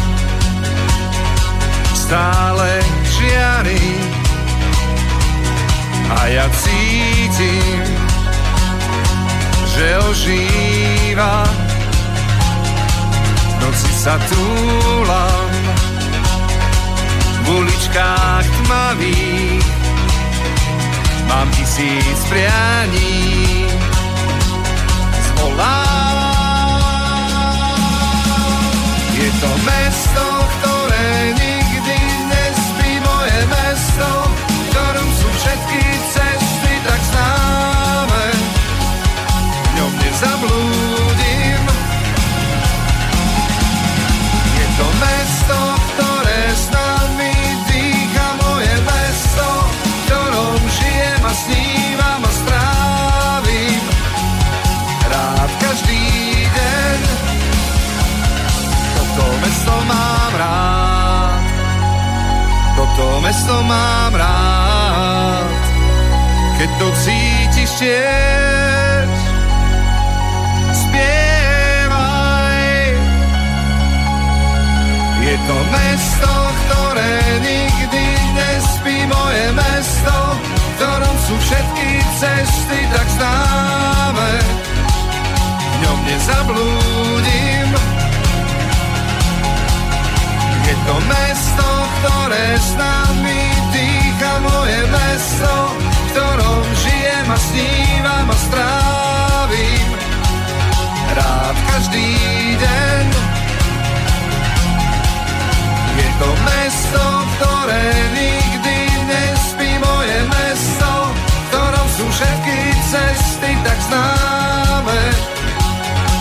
stále žiari a ja cítim, že ožíva. V noci sa túlam v uličkách tmavých, mám tisíc prianí. To mesto, mesto mám rád, keď to cítiš tiež. Spievaj, je to mesto, ktoré nikdy nespí, moje mesto, v ktorom sú všetky cesty tak známe. V ňom nezablúdim. Je to mesto, ktoré s nami dýcha, moje mesto, v ktorom žijem a snívam a strávim rád každý deň. Je to mesto, ktoré nikdy nespí, moje mesto, v ktorom sú všetky cesty tak známe.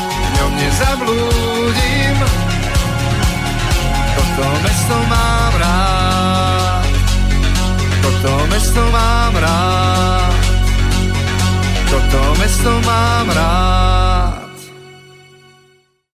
V ňom nezablúdim, toto mesto mám rád, toto mesto mám rád, toto mesto mám rád.